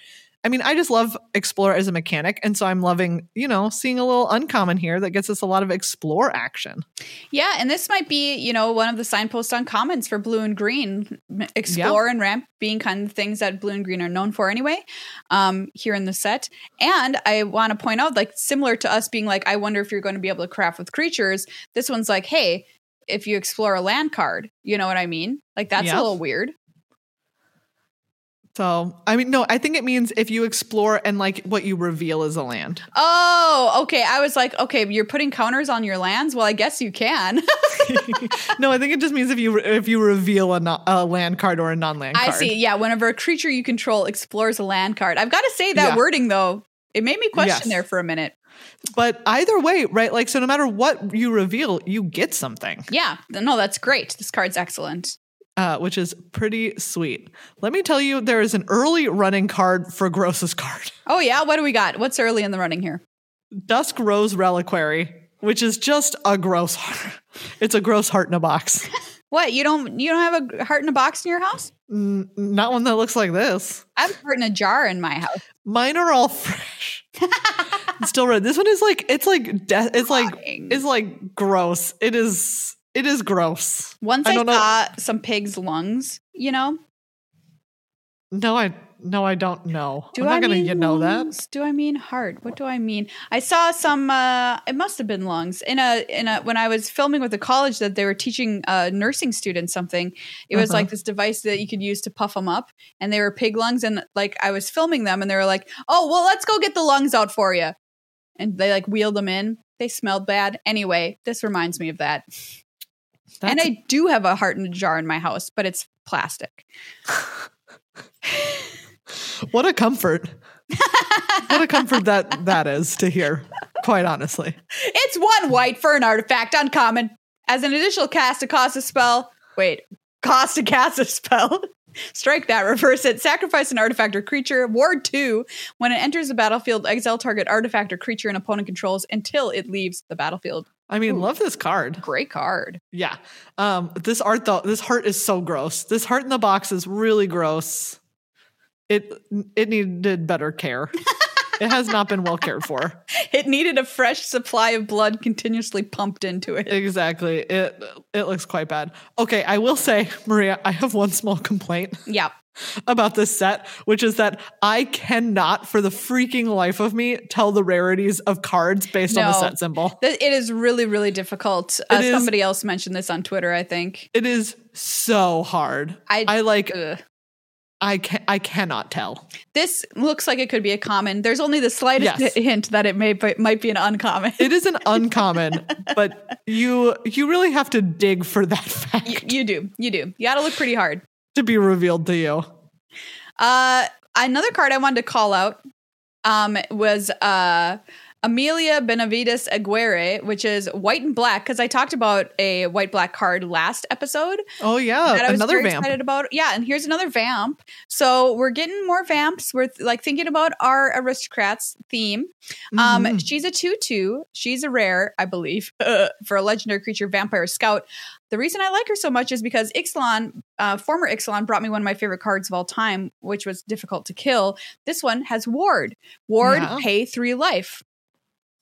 [SPEAKER 2] I mean, I just love Explore as a mechanic. And so I'm loving, you know, seeing a little uncommon here that gets us a lot of Explore action.
[SPEAKER 1] Yeah, and this might be, you know, one of the signposts uncommons for blue and green. Explore and ramp being kind of things that blue and green are known for anyway, um, here in the set. And I want to point out, like, similar to us being like, I wonder if you're going to be able to craft with creatures, this one's like, hey, if you explore a land card, you know what I mean? Like, that's
[SPEAKER 2] Yeah.
[SPEAKER 1] a little weird.
[SPEAKER 2] So, I mean, no, I think it means if you explore and like what you reveal is a land.
[SPEAKER 1] Oh, okay. I was like, okay, you're putting counters on your lands. Well, I guess you can.
[SPEAKER 2] no, I think it just means if you if you reveal a, no, a land card or a non-land card.
[SPEAKER 1] I see. Yeah, whenever a creature you control explores a land card. I've got to say that
[SPEAKER 2] Yeah.
[SPEAKER 1] wording though, it made me question
[SPEAKER 2] Yes.
[SPEAKER 1] there for a minute.
[SPEAKER 2] But either way, right? Like, so no matter what you reveal, you get something,
[SPEAKER 1] Yeah, no, that's great. This card's excellent.
[SPEAKER 2] Uh, which is pretty sweet. Let me tell you, there is an early running card for Gross's card,
[SPEAKER 1] Oh yeah, what do we got? What's early in the running here?
[SPEAKER 2] Dusk Rose Reliquary, which is just a gross heart. It's a gross heart in a box.
[SPEAKER 1] What you don't you don't have a heart in a box in your house?
[SPEAKER 2] Not one that looks like this.
[SPEAKER 1] I have a heart in a jar in my house.
[SPEAKER 2] Mine are all fresh. Still red. This one is like it's like de- it's like it's like gross. It is it is gross.
[SPEAKER 1] Once
[SPEAKER 2] I
[SPEAKER 1] I,
[SPEAKER 2] don't know-
[SPEAKER 1] saw some pig's lungs, you know.
[SPEAKER 2] No, I no, I don't know.
[SPEAKER 1] Do
[SPEAKER 2] I'm not
[SPEAKER 1] I
[SPEAKER 2] gonna
[SPEAKER 1] mean
[SPEAKER 2] you know that.
[SPEAKER 1] lungs? Do I mean heart? What do I mean? I saw some. uh It must have been lungs in a in a when I was filming with the college that they were teaching uh, nursing students something. It was
[SPEAKER 2] Uh-huh.
[SPEAKER 1] like this device that you could use to puff them up, and they were pig lungs. And like I was filming them, and they were like, "Oh, well, let's go get the lungs out for you." And they like wheeled them in. They smelled bad. Anyway, this reminds me of that. And I do have a heart in a jar in my house, but it's plastic.
[SPEAKER 2] what a comfort. what a comfort that that is to hear. Quite honestly.
[SPEAKER 1] It's one white for an artifact, uncommon. As an additional cast to cost a spell. Wait, cost to cast a spell. Strike that, reverse it. Sacrifice an artifact or creature. Ward 2. When it enters the battlefield, exile target artifact or creature an opponent controls until it leaves the battlefield.
[SPEAKER 2] I mean,
[SPEAKER 1] Ooh.
[SPEAKER 2] love this card.
[SPEAKER 1] Great card.
[SPEAKER 2] Yeah. Um, this art though, this heart is so gross. This heart in the box is really gross. It it needed better care. it has not been well cared for.
[SPEAKER 1] It needed a fresh supply of blood continuously pumped into it.
[SPEAKER 2] Exactly. It it looks quite bad. Okay, I will say, Maria, I have one small complaint
[SPEAKER 1] Yeah.
[SPEAKER 2] about this set, which is that I cannot for the freaking life of me tell the rarities of cards based on the set symbol.
[SPEAKER 1] Th- It is really, really difficult. Uh,
[SPEAKER 2] is-
[SPEAKER 1] somebody else mentioned this on Twitter, I think.
[SPEAKER 2] It is so hard.
[SPEAKER 1] I,
[SPEAKER 2] I like
[SPEAKER 1] ugh.
[SPEAKER 2] I can I cannot tell.
[SPEAKER 1] This looks like it could be a common. There's only the slightest
[SPEAKER 2] Yes.
[SPEAKER 1] hint that it may be, might be an uncommon.
[SPEAKER 2] It is an uncommon, but you you really have to dig for that fact
[SPEAKER 1] Y- you do, you do. You got to look pretty hard.
[SPEAKER 2] To be revealed to you.
[SPEAKER 1] Uh, another card I wanted to call out um, was uh, Amalia Benavides Aguirre, which is white and black. Because I talked about a white black card last episode.
[SPEAKER 2] Oh yeah,
[SPEAKER 1] that I was
[SPEAKER 2] another vamp.
[SPEAKER 1] excited about. Yeah, and here's another vamp. So we're getting more vamps. We're like thinking about our aristocrats theme. Um,
[SPEAKER 2] Mhm.
[SPEAKER 1] she's a two-two. She's a rare, I believe, for a legendary creature, vampire scout. The reason I like her so much is because Ixalan, uh, former Ixalan, brought me one of my favorite cards of all time, which was difficult to kill. This one has ward. Ward,
[SPEAKER 2] Yeah.
[SPEAKER 1] pay three life.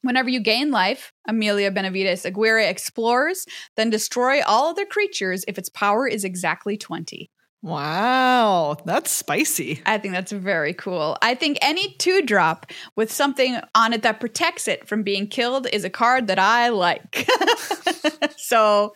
[SPEAKER 1] Whenever you gain life, Amalia Benavides Aguirre explores, then destroy all other creatures if its power is exactly 20.
[SPEAKER 2] Wow, that's spicy.
[SPEAKER 1] I think that's very cool. I think any two drop with something on it that protects it from being killed is a card that I like. so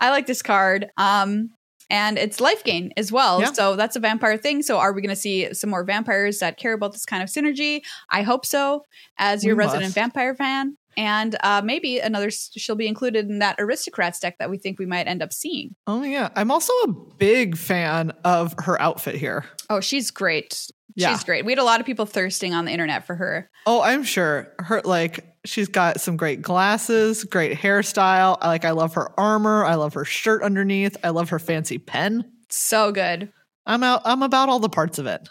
[SPEAKER 1] I like this card. Um, and it's life gain as well.
[SPEAKER 2] Yeah.
[SPEAKER 1] So that's a vampire thing. So are we going to see some more vampires that care about this kind of synergy? I hope so, as your
[SPEAKER 2] We
[SPEAKER 1] resident
[SPEAKER 2] must.
[SPEAKER 1] vampire fan. And uh, maybe another, she'll be included in that aristocrats deck that we think we might end up seeing.
[SPEAKER 2] Oh yeah, I'm also a big fan of her outfit here.
[SPEAKER 1] Oh, she's great.
[SPEAKER 2] Yeah.
[SPEAKER 1] She's great. We had a lot of people thirsting on the internet for her.
[SPEAKER 2] Oh, I'm sure her like she's got some great glasses, great hairstyle. I like I love her armor. I love her shirt underneath. I love her fancy pen.
[SPEAKER 1] So good.
[SPEAKER 2] I'm out. I'm about all the parts of it.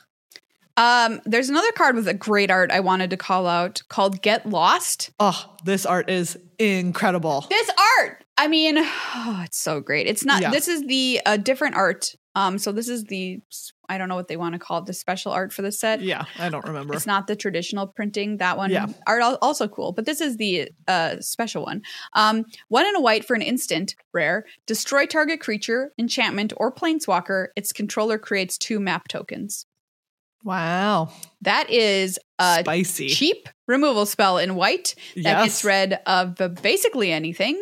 [SPEAKER 1] Um, there's another card with a great art I wanted to call out called Get Lost.
[SPEAKER 2] Oh, this art is incredible.
[SPEAKER 1] This art, I mean, oh, it's so great. It's not.
[SPEAKER 2] Yeah.
[SPEAKER 1] This is the uh, different art. Um, so this is the I don't know what they want to call it, the special art for the set.
[SPEAKER 2] Yeah, I don't remember.
[SPEAKER 1] It's not the traditional printing. That one,
[SPEAKER 2] Yeah.
[SPEAKER 1] art also cool, but this is the uh, special one. Um, one in a white for an instant, rare. Destroy target creature, enchantment, or planeswalker. Its controller creates two map tokens.
[SPEAKER 2] Wow,
[SPEAKER 1] That is a
[SPEAKER 2] spicy.
[SPEAKER 1] cheap removal spell in white that
[SPEAKER 2] yes.
[SPEAKER 1] gets rid of uh, basically anything.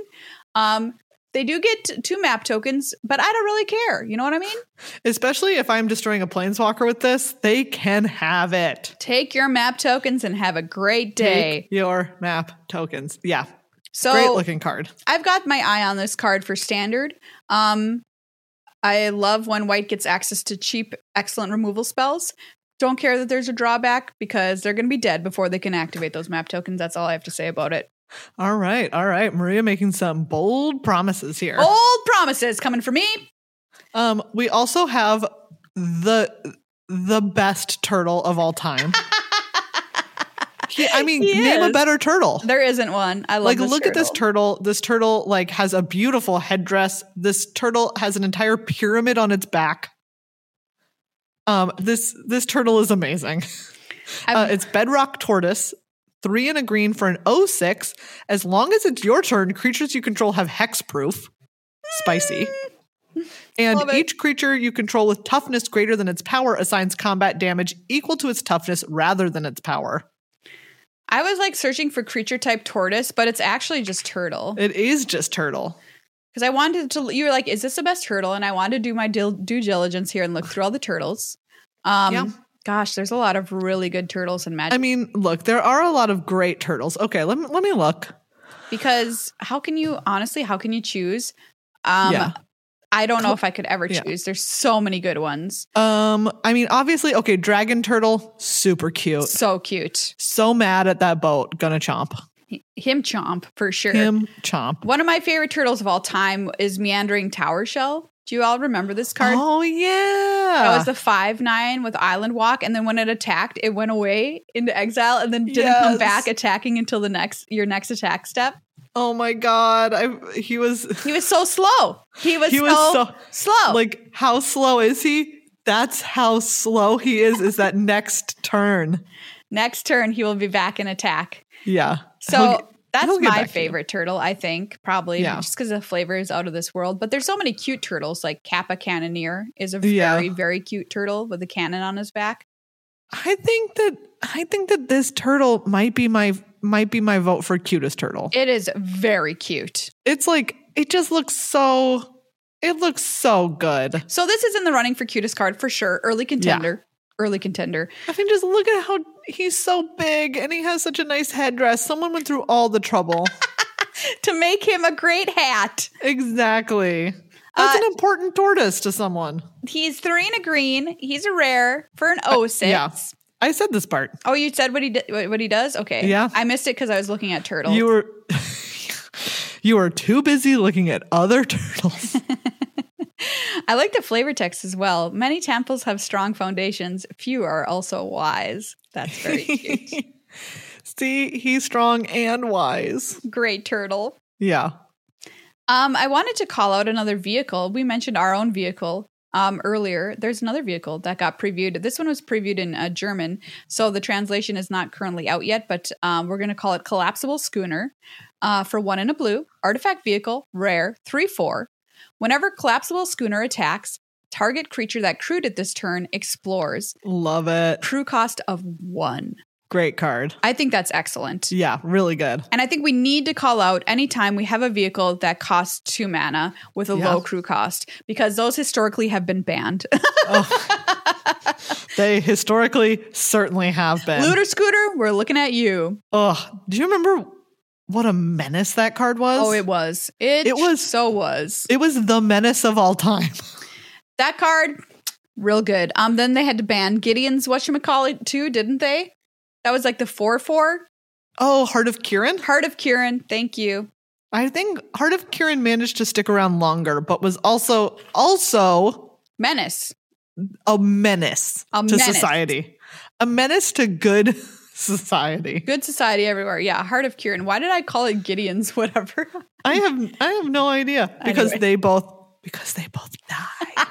[SPEAKER 1] Um, they do get two map tokens, but I don't really care. You know what I mean?
[SPEAKER 2] Especially if I'm destroying a planeswalker with this, they can have it.
[SPEAKER 1] Take your map tokens and have a great day.
[SPEAKER 2] Take your map tokens. Yeah,
[SPEAKER 1] so
[SPEAKER 2] great looking card.
[SPEAKER 1] I've got my eye on this card for standard. Um, I love when white gets access to cheap, excellent removal spells. Don't care that there's a drawback because they're going to be dead before they can activate those map tokens. That's all I have to say about it.
[SPEAKER 2] All right, all right. Maria making some bold promises here.
[SPEAKER 1] Bold promises coming for me.
[SPEAKER 2] Um, we also have the the best turtle of all time. He- I mean,
[SPEAKER 1] He
[SPEAKER 2] name a better turtle.
[SPEAKER 1] There isn't one. I love
[SPEAKER 2] Like, look at this
[SPEAKER 1] turtle.
[SPEAKER 2] turtle. This turtle like has a beautiful headdress. This turtle has an entire pyramid on its back. Um, this this turtle is amazing. Uh, it's bedrock tortoise, three and a green for an 06. As long as it's your turn, creatures you control have hexproof. Spicy. And each creature you control with toughness greater than its power assigns combat damage equal to its toughness rather than its power.
[SPEAKER 1] I was like searching for creature type tortoise, but it's actually just turtle.
[SPEAKER 2] It is just turtle.
[SPEAKER 1] Because I wanted to, you were like, is this the best turtle? And I wanted to do my dil- due diligence here and look through all the turtles. Um,
[SPEAKER 2] Yeah.
[SPEAKER 1] Gosh, there's a lot of really good turtles in Magic.
[SPEAKER 2] I mean, look, there are a lot of great turtles. Okay, let me let me look.
[SPEAKER 1] because how can you, honestly, how can you choose? Um,
[SPEAKER 2] Yeah.
[SPEAKER 1] I don't know if I could ever
[SPEAKER 2] yeah.
[SPEAKER 1] choose. There's so many good ones.
[SPEAKER 2] Um, I mean, obviously, okay, dragon turtle, super cute.
[SPEAKER 1] So cute.
[SPEAKER 2] So mad at that boat, gonna chomp.
[SPEAKER 1] Him chomp for sure.
[SPEAKER 2] Him chomp.
[SPEAKER 1] One of my favorite turtles of all time is Meandering Tower Shell. Do you all remember this card?
[SPEAKER 2] Oh yeah.
[SPEAKER 1] That was the five nine with Island Walk, and then when it attacked, it went away into exile, and then didn't come back attacking until the next your next attack step.
[SPEAKER 2] oh my god. I he was
[SPEAKER 1] He was so slow. He was,
[SPEAKER 2] He
[SPEAKER 1] so,
[SPEAKER 2] was so-
[SPEAKER 1] slow.
[SPEAKER 2] like how slow is he? That's how slow he is, is that next turn.
[SPEAKER 1] next turn, he will be back in attack.
[SPEAKER 2] Yeah.
[SPEAKER 1] So that's my
[SPEAKER 2] you.
[SPEAKER 1] favorite turtle. I think probably
[SPEAKER 2] Yeah.
[SPEAKER 1] just because the flavor is out of this world. But there's so many cute turtles. Like Kappa Cannoneer is a
[SPEAKER 2] Yeah.
[SPEAKER 1] very very cute turtle with a cannon on his back.
[SPEAKER 2] I think that I think that this turtle might be my might be my vote for cutest turtle.
[SPEAKER 1] It is very cute.
[SPEAKER 2] It's like it just looks so it looks so good.
[SPEAKER 1] So this is in the running for cutest card for sure. Early contender. Early contender.
[SPEAKER 2] I mean just look at how he's so big and he has such a nice headdress. Someone went through all the trouble.
[SPEAKER 1] to make him a great hat.
[SPEAKER 2] exactly. That's
[SPEAKER 1] Uh,
[SPEAKER 2] an important tortoise to someone.
[SPEAKER 1] He's three and a green. He's a rare for an 06.
[SPEAKER 2] yeah. I said this part.
[SPEAKER 1] Oh, you said what he what what he does? Okay.
[SPEAKER 2] Yeah.
[SPEAKER 1] I missed it because I was looking at turtles.
[SPEAKER 2] You were you were too busy looking at other turtles.
[SPEAKER 1] I like the flavor text as well. Many temples have strong foundations. Few are also wise. That's very cute.
[SPEAKER 2] See, he's strong and wise.
[SPEAKER 1] Great turtle.
[SPEAKER 2] Yeah.
[SPEAKER 1] Um, I wanted to call out another vehicle. We mentioned our own vehicle. um, earlier, there's another vehicle that got previewed. This one was previewed in uh, German, so the translation is not currently out yet, but um, we're going to call it Collapsible Schooner uh, for one in a blue, artifact vehicle, rare, 3 4. Whenever Collapsible Schooner attacks, target creature that crewed at this turn explores.
[SPEAKER 2] Love it.
[SPEAKER 1] Crew cost of one.
[SPEAKER 2] Great card.
[SPEAKER 1] I think that's excellent.
[SPEAKER 2] Yeah, really good.
[SPEAKER 1] And I think we need to call out anytime we have a vehicle that costs two mana with a
[SPEAKER 2] Yeah.
[SPEAKER 1] low crew cost because those historically have been banned. oh.
[SPEAKER 2] They historically certainly have been.
[SPEAKER 1] Looter Scooter, we're looking at you.
[SPEAKER 2] Ugh. Do you remember what a menace that card was?
[SPEAKER 1] Oh, it was. It,
[SPEAKER 2] It was-
[SPEAKER 1] so was.
[SPEAKER 2] It was the menace of all time.
[SPEAKER 1] That card, real good. Um, then they had to ban Gideon's whatchamacallit too, didn't they? That was like the 4 4.
[SPEAKER 2] Oh, Heart of Kiran?
[SPEAKER 1] Heart of Kiran, thank you.
[SPEAKER 2] I think Heart of Kiran managed to stick around longer, but was also also
[SPEAKER 1] Menace.
[SPEAKER 2] a menace
[SPEAKER 1] A
[SPEAKER 2] to
[SPEAKER 1] menace.
[SPEAKER 2] society. A menace to good society.
[SPEAKER 1] Good society everywhere. Yeah, Heart of Kiran. Why did I call it Gideon's whatever?
[SPEAKER 2] I have I have no idea because
[SPEAKER 1] Anyway.
[SPEAKER 2] they both because they both die.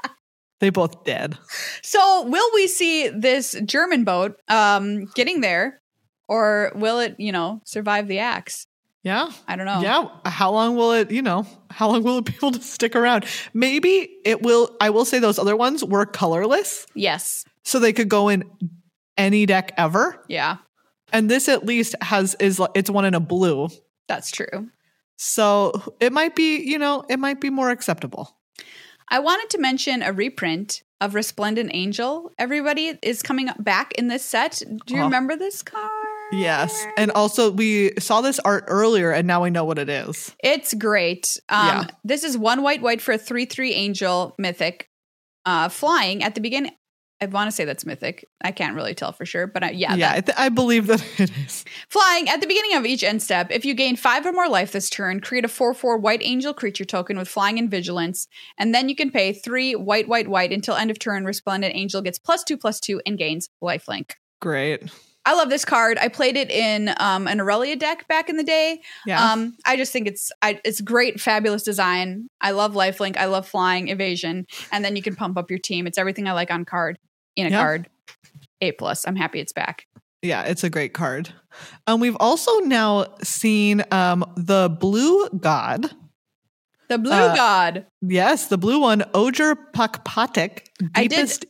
[SPEAKER 2] they both dead.
[SPEAKER 1] So, will we see this German boat um, getting there, or will it, you know, survive the axe?
[SPEAKER 2] Yeah.
[SPEAKER 1] I don't know.
[SPEAKER 2] Yeah. How long will it, you know, how long will it be able to stick around? Maybe it will I will say those other ones were colorless,
[SPEAKER 1] Yes.
[SPEAKER 2] so they could go in any deck ever.
[SPEAKER 1] Yeah,
[SPEAKER 2] And this at least has is it's one in a blue.
[SPEAKER 1] that's true.
[SPEAKER 2] So it might be, you know, it might be more acceptable.
[SPEAKER 1] I wanted to mention a reprint of Resplendent Angel. Everybody is coming back in this set. Do you
[SPEAKER 2] Oh.
[SPEAKER 1] remember this card?
[SPEAKER 2] Yes. And also we saw this art earlier and now we know what it is.
[SPEAKER 1] It's great. Um,
[SPEAKER 2] Yeah.
[SPEAKER 1] This is one white white for a three three angel mythic, uh, flying at the beginning. I want to say that's mythic. I can't really tell for sure, but I, yeah,
[SPEAKER 2] Yeah,
[SPEAKER 1] that-
[SPEAKER 2] I, th- I believe that it is.
[SPEAKER 1] Flying at the beginning of each end step, if you gain five or more life this turn, create a 4 4 white angel creature token with flying and vigilance, and then you can pay three white, white, white until end of turn. Resplendent Angel gets plus two, plus two, and gains lifelink.
[SPEAKER 2] Great.
[SPEAKER 1] I love this card. I played it in um, an Aurelia deck back in the day.
[SPEAKER 2] Yeah.
[SPEAKER 1] Um, I just think it's I, it's great, fabulous design. I love lifelink. I love flying, evasion, and then you can pump up your team. It's everything I like on card in a
[SPEAKER 2] Yeah.
[SPEAKER 1] card. A plus. I'm happy it's back.
[SPEAKER 2] yeah, it's a great card. Um, we've also now seen um the blue god.
[SPEAKER 1] The blue
[SPEAKER 2] Uh,
[SPEAKER 1] god.
[SPEAKER 2] Yes, the blue one, Ojer Pakpatiq.
[SPEAKER 1] I did-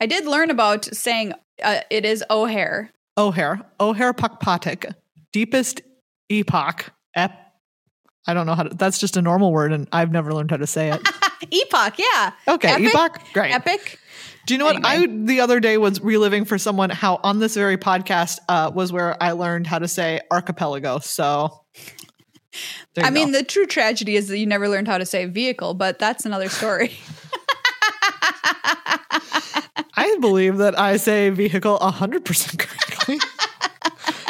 [SPEAKER 1] I did learn about saying uh, it is O'Hare.
[SPEAKER 2] O'Hare. O'Hare Pakpatiq. Deepest epoch. Ep- I don't know how to that's just a normal word and I've never learned how to say it.
[SPEAKER 1] Epoch, yeah.
[SPEAKER 2] Okay,
[SPEAKER 1] Epic?
[SPEAKER 2] epoch. Great.
[SPEAKER 1] Epic.
[SPEAKER 2] Do you know what? I the other day was reliving for someone how on this very podcast uh, was where I learned how to say archipelago. So,
[SPEAKER 1] I
[SPEAKER 2] you
[SPEAKER 1] mean, the true tragedy is that you never learned how to say vehicle, but that's another story.
[SPEAKER 2] I believe that I say vehicle hundred percent correctly.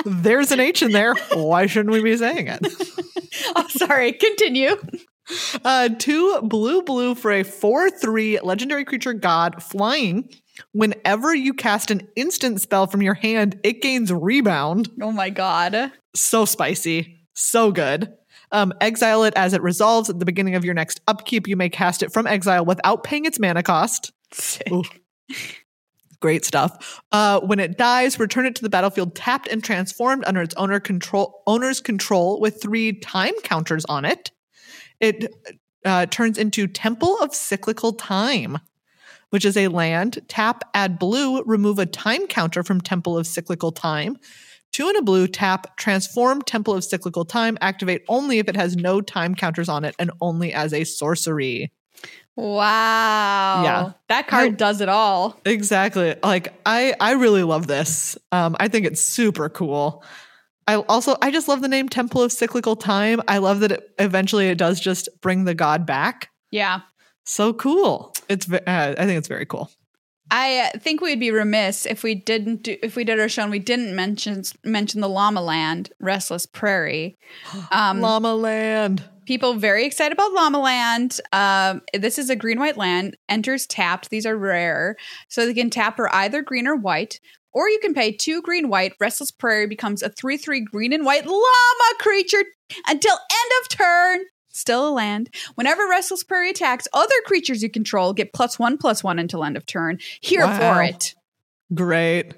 [SPEAKER 2] There's an H in there. Why shouldn't we be saying it?
[SPEAKER 1] oh, sorry. Continue.
[SPEAKER 2] Uh, two blue blue for a four three legendary creature god flying. Whenever you cast an instant spell from your hand, it gains rebound.
[SPEAKER 1] Oh my god.
[SPEAKER 2] so spicy, so good. Um, exile it as it resolves at the beginning of your next upkeep. You may cast it from exile without paying its mana cost. Great stuff. Uh, when it dies, return it to the battlefield tapped and transformed under its owner control owner's control with three time counters on it. It uh, turns into Temple of Cyclical Time, which is a land. Tap, add blue, remove a time counter from Temple of Cyclical Time. Two in a blue, tap, transform Temple of Cyclical Time, activate only if it has no time counters on it and only as a sorcery.
[SPEAKER 1] Wow.
[SPEAKER 2] Yeah.
[SPEAKER 1] That card
[SPEAKER 2] I-
[SPEAKER 1] does it all.
[SPEAKER 2] Exactly. Like I I really love this. Um I think it's super cool. I also I just love the name Temple of Cyclical Time. I love that it eventually it does just bring the god back.
[SPEAKER 1] Yeah.
[SPEAKER 2] So cool. It's uh, I think it's very cool.
[SPEAKER 1] I think we'd be remiss if we didn't do if we did our show and we didn't mention mention the Llama Land, Restless Prairie. Um,
[SPEAKER 2] Llama Land.
[SPEAKER 1] people very excited about Llama Land. Um, this is a green white land. Enters tapped. These are rare, so they can tap for either green or white. Or you can pay two green white. Restless Prairie becomes a three three green and white llama creature until end of turn. Still a land. Whenever Restless Prairie attacks, other creatures you control get plus one plus one until end of turn. Here
[SPEAKER 2] Wow.
[SPEAKER 1] for it.
[SPEAKER 2] Great.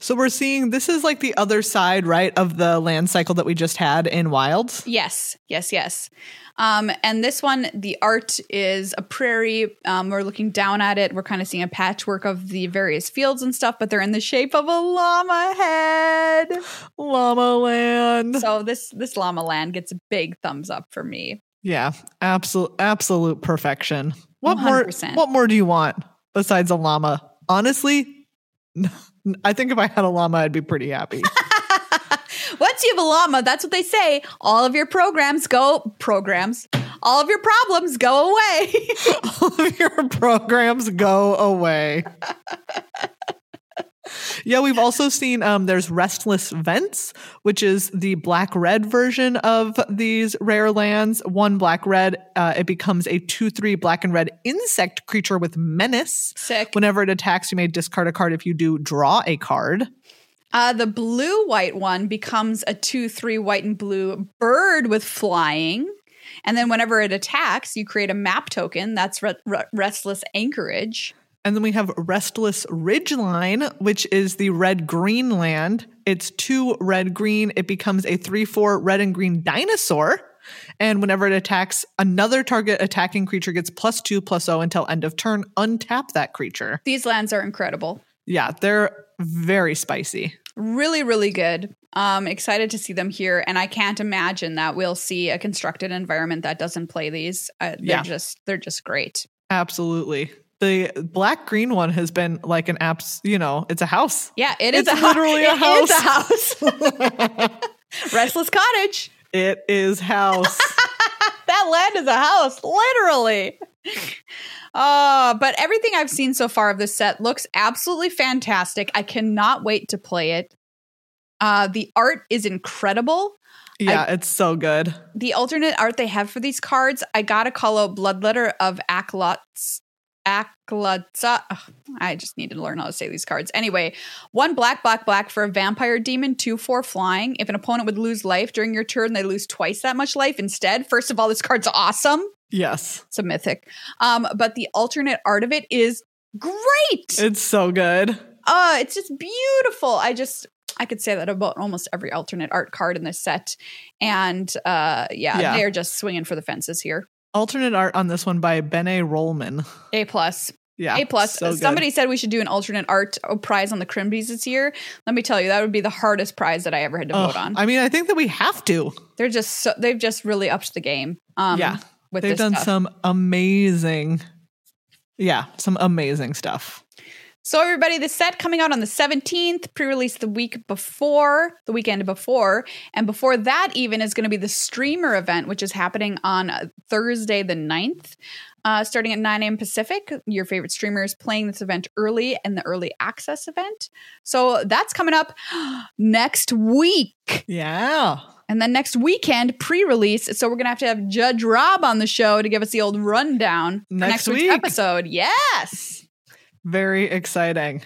[SPEAKER 2] So we're seeing this is like the other side, right, of the land cycle that we just had in Wilds.
[SPEAKER 1] Yes, yes, yes. Um, and this one, the art is a prairie. Um, we're looking down at it. We're kind of seeing a patchwork of the various fields and stuff, but they're in the shape of a llama head.
[SPEAKER 2] Llama land.
[SPEAKER 1] So this this llama land gets a big thumbs up for me.
[SPEAKER 2] yeah, absolute absolute perfection. What
[SPEAKER 1] 100%.
[SPEAKER 2] more what more do you want besides a llama? Honestly, I think if I had a llama I'd be pretty happy.
[SPEAKER 1] Once you have a llama, that's what they say. All of your programs go programs. All of your problems go away.
[SPEAKER 2] All of your programs go away. yeah, we've also seen um, there's Restless Vents, which is the black red version of these rare lands. One black red, uh, it becomes a 2 3 black and red insect creature with menace.
[SPEAKER 1] Sick.
[SPEAKER 2] Whenever it attacks, you may discard a card. If you do, draw a card.
[SPEAKER 1] Uh, the blue white one becomes a 2 3 white and blue bird with flying. And then whenever it attacks, you create a map token. That's re- re- Restless Anchorage.
[SPEAKER 2] And then we have Restless Ridgeline, which is the red green land. It's two red green. It becomes a 3 4 red and green dinosaur. And whenever it attacks, another target attacking creature gets plus two, plus O until end of turn. Untap that creature.
[SPEAKER 1] These lands are incredible.
[SPEAKER 2] Yeah, they're very spicy.
[SPEAKER 1] Really, really good. Um, excited to see them here, and I can't imagine that we'll see a constructed environment that doesn't play these. Uh, they're
[SPEAKER 2] Yeah.
[SPEAKER 1] just they're just great.
[SPEAKER 2] Absolutely. The black green one has been like an apps, you know, it's a house.
[SPEAKER 1] Yeah, it
[SPEAKER 2] It's
[SPEAKER 1] is a
[SPEAKER 2] literally a
[SPEAKER 1] It is a house. Restless Cottage.
[SPEAKER 2] It is house.
[SPEAKER 1] That land is a house, literally. Uh, but everything I've seen so far of this set looks absolutely fantastic. I cannot wait to play it. Uh, the art is incredible.
[SPEAKER 2] yeah, it's so good.
[SPEAKER 1] The alternate art they have for these cards, I gotta call out Bloodletter of Aklots. Aklotza. Ugh, I just need to learn how to say these cards. Anyway, one black, black, black for a vampire demon, two, four flying. If an opponent would lose life during your turn, they lose twice that much life instead. First of all, this card's awesome.
[SPEAKER 2] Yes.
[SPEAKER 1] It's a mythic. Um, but the alternate art of it is great.
[SPEAKER 2] It's so good.
[SPEAKER 1] Uh, it's just beautiful. I just I could say that about almost every alternate art card in this set. And uh yeah,
[SPEAKER 2] Yeah.
[SPEAKER 1] they're just swinging for the fences here.
[SPEAKER 2] Alternate art on this one by Bene Rollman.
[SPEAKER 1] A plus.
[SPEAKER 2] Yeah.
[SPEAKER 1] A plus.
[SPEAKER 2] so good.
[SPEAKER 1] Somebody said we should do an alternate art uh, prize on the Crimbies this year. Let me tell you, that would be the hardest prize that I ever had to
[SPEAKER 2] Ugh,
[SPEAKER 1] vote on.
[SPEAKER 2] I mean, I think that we have to.
[SPEAKER 1] They're just so they've just really upped the game. Um
[SPEAKER 2] Yeah.
[SPEAKER 1] with
[SPEAKER 2] They've done
[SPEAKER 1] stuff.
[SPEAKER 2] some amazing, yeah, some amazing stuff.
[SPEAKER 1] So everybody, the set coming out on the 17th, pre-release the week before, the weekend before, and before that even is going to be the streamer event, which is happening on uh, Thursday the 9th, uh, starting at 9 a.m. Pacific. Your favorite streamer is playing this event early in the early access event. So that's coming up next week.
[SPEAKER 2] Yeah.
[SPEAKER 1] And then next weekend, pre-release. So we're gonna have to have Judge Rob on the show to give us the old rundown
[SPEAKER 2] Next
[SPEAKER 1] week's
[SPEAKER 2] week.
[SPEAKER 1] episode. Yes.
[SPEAKER 2] Very exciting.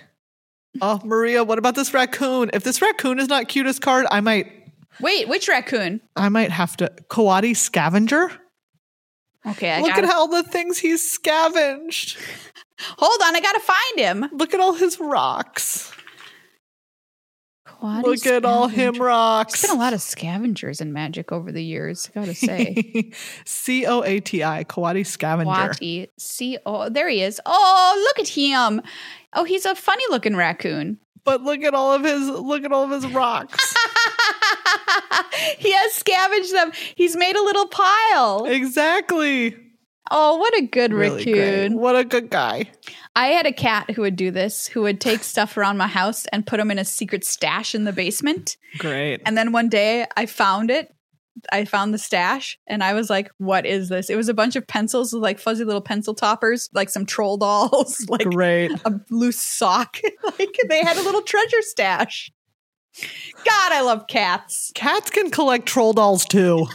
[SPEAKER 2] Oh, Maria, what about this raccoon? If this raccoon is not cutest card, I might
[SPEAKER 1] Wait, which raccoon?
[SPEAKER 2] I might have to Coati Scavenger.
[SPEAKER 1] Okay, I
[SPEAKER 2] Look
[SPEAKER 1] gotta,
[SPEAKER 2] at all the things he's scavenged.
[SPEAKER 1] hold on. I gotta find him.
[SPEAKER 2] Look at all his rocks.
[SPEAKER 1] Quad
[SPEAKER 2] Look at all him rocks.
[SPEAKER 1] There's been a lot of scavengers in Magic over the years. I gotta say,
[SPEAKER 2] C O A T I, Coati Scavenger.
[SPEAKER 1] Wati, C O. There he is. Oh, look at him. Oh, he's a funny looking raccoon.
[SPEAKER 2] But look at all of his look at all of his rocks.
[SPEAKER 1] he has scavenged them. He's made a little pile.
[SPEAKER 2] exactly.
[SPEAKER 1] Oh, what a good
[SPEAKER 2] Really great.
[SPEAKER 1] raccoon.
[SPEAKER 2] What a good guy.
[SPEAKER 1] I had a cat who would do this, who would take stuff around my house and put them in a secret stash in the basement.
[SPEAKER 2] Great.
[SPEAKER 1] And then one day I found it. I found the stash and I was like, what is this? It was a bunch of pencils with like fuzzy little pencil toppers, like some troll dolls, like
[SPEAKER 2] Great.
[SPEAKER 1] a loose sock. like they had a little treasure stash. God, I love cats.
[SPEAKER 2] Cats can collect troll dolls too.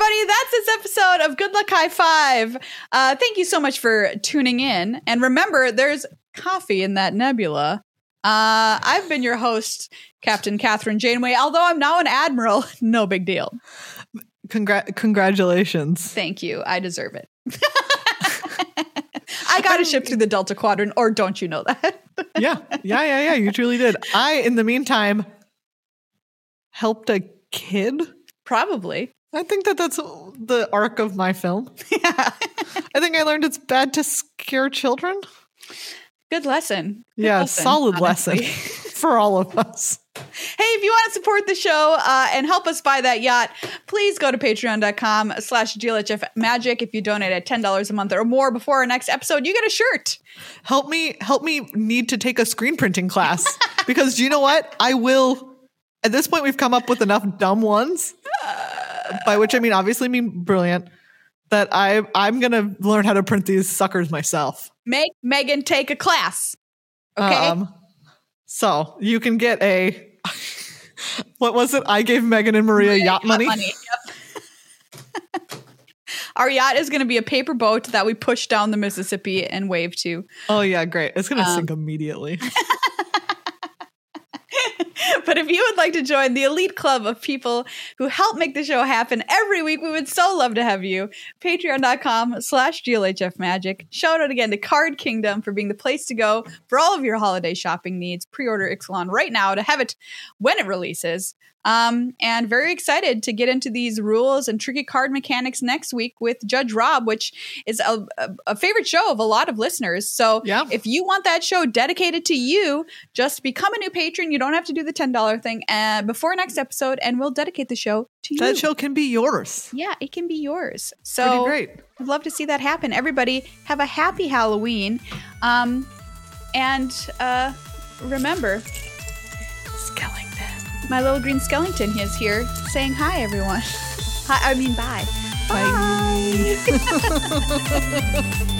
[SPEAKER 1] Everybody, that's this episode of Good Luck High Five. Uh, thank you so much for tuning in. And remember, there's coffee in that nebula. Uh, I've been your host, Captain Kathryn Janeway. Although I'm now an admiral, no big deal.
[SPEAKER 2] Congra- congratulations.
[SPEAKER 1] Thank you. I deserve it. I got a ship through the Delta Quadrant, or don't you know that?
[SPEAKER 2] yeah, yeah, yeah, yeah. You truly did. I, in the meantime, helped a kid.
[SPEAKER 1] Probably.
[SPEAKER 2] I think that that's the arc of my film.
[SPEAKER 1] Yeah.
[SPEAKER 2] I think I learned it's bad to scare children.
[SPEAKER 1] Good lesson. Good
[SPEAKER 2] yeah,
[SPEAKER 1] lesson,
[SPEAKER 2] solid
[SPEAKER 1] honestly.
[SPEAKER 2] lesson for all of us.
[SPEAKER 1] Hey, if you want to support the show uh, and help us buy that yacht, please go to patreon.com slash GLHF magic. If you donate at $10 a month or more before our next episode, you get a shirt.
[SPEAKER 2] Help me, help me need to take a screen printing class because do you know what? I will. At this point, we've come up with enough dumb ones, by which I mean obviously mean brilliant. That I I'm gonna learn how to print these suckers myself.
[SPEAKER 1] Make Meghan take a class. Okay.
[SPEAKER 2] Um, so you can get a what was it? I gave Meghan and Maria yacht money.
[SPEAKER 1] Yep. Our yacht is going to be a paper boat that we push down the Mississippi and wave to.
[SPEAKER 2] Oh yeah, great! It's gonna
[SPEAKER 1] Um,
[SPEAKER 2] sink immediately.
[SPEAKER 1] but if you would like to join the elite club of people who help make the show happen every week, we would so love to have you. Patreon.com slash GLHF Magic. Shout out again to Card Kingdom for being the place to go for all of your holiday shopping needs. Pre-order Ixalan right now to have it when it releases. Um, and very excited to get into these rules and tricky card mechanics next week with Judge Rob, which is a, a, a favorite show of a lot of listeners. So
[SPEAKER 2] Yeah.
[SPEAKER 1] if you want that show dedicated to you, just become a new patron. You don't have to do the $10 thing uh, before next episode, and we'll dedicate the show to you.
[SPEAKER 2] that show can be yours.
[SPEAKER 1] yeah, it can be yours.
[SPEAKER 2] Pretty
[SPEAKER 1] So
[SPEAKER 2] great.
[SPEAKER 1] I'd love to see that happen. Everybody, have a happy Halloween. Um, and uh, remember. My little green skeleton is here saying hi, everyone. Hi, I mean, bye.
[SPEAKER 2] Bye.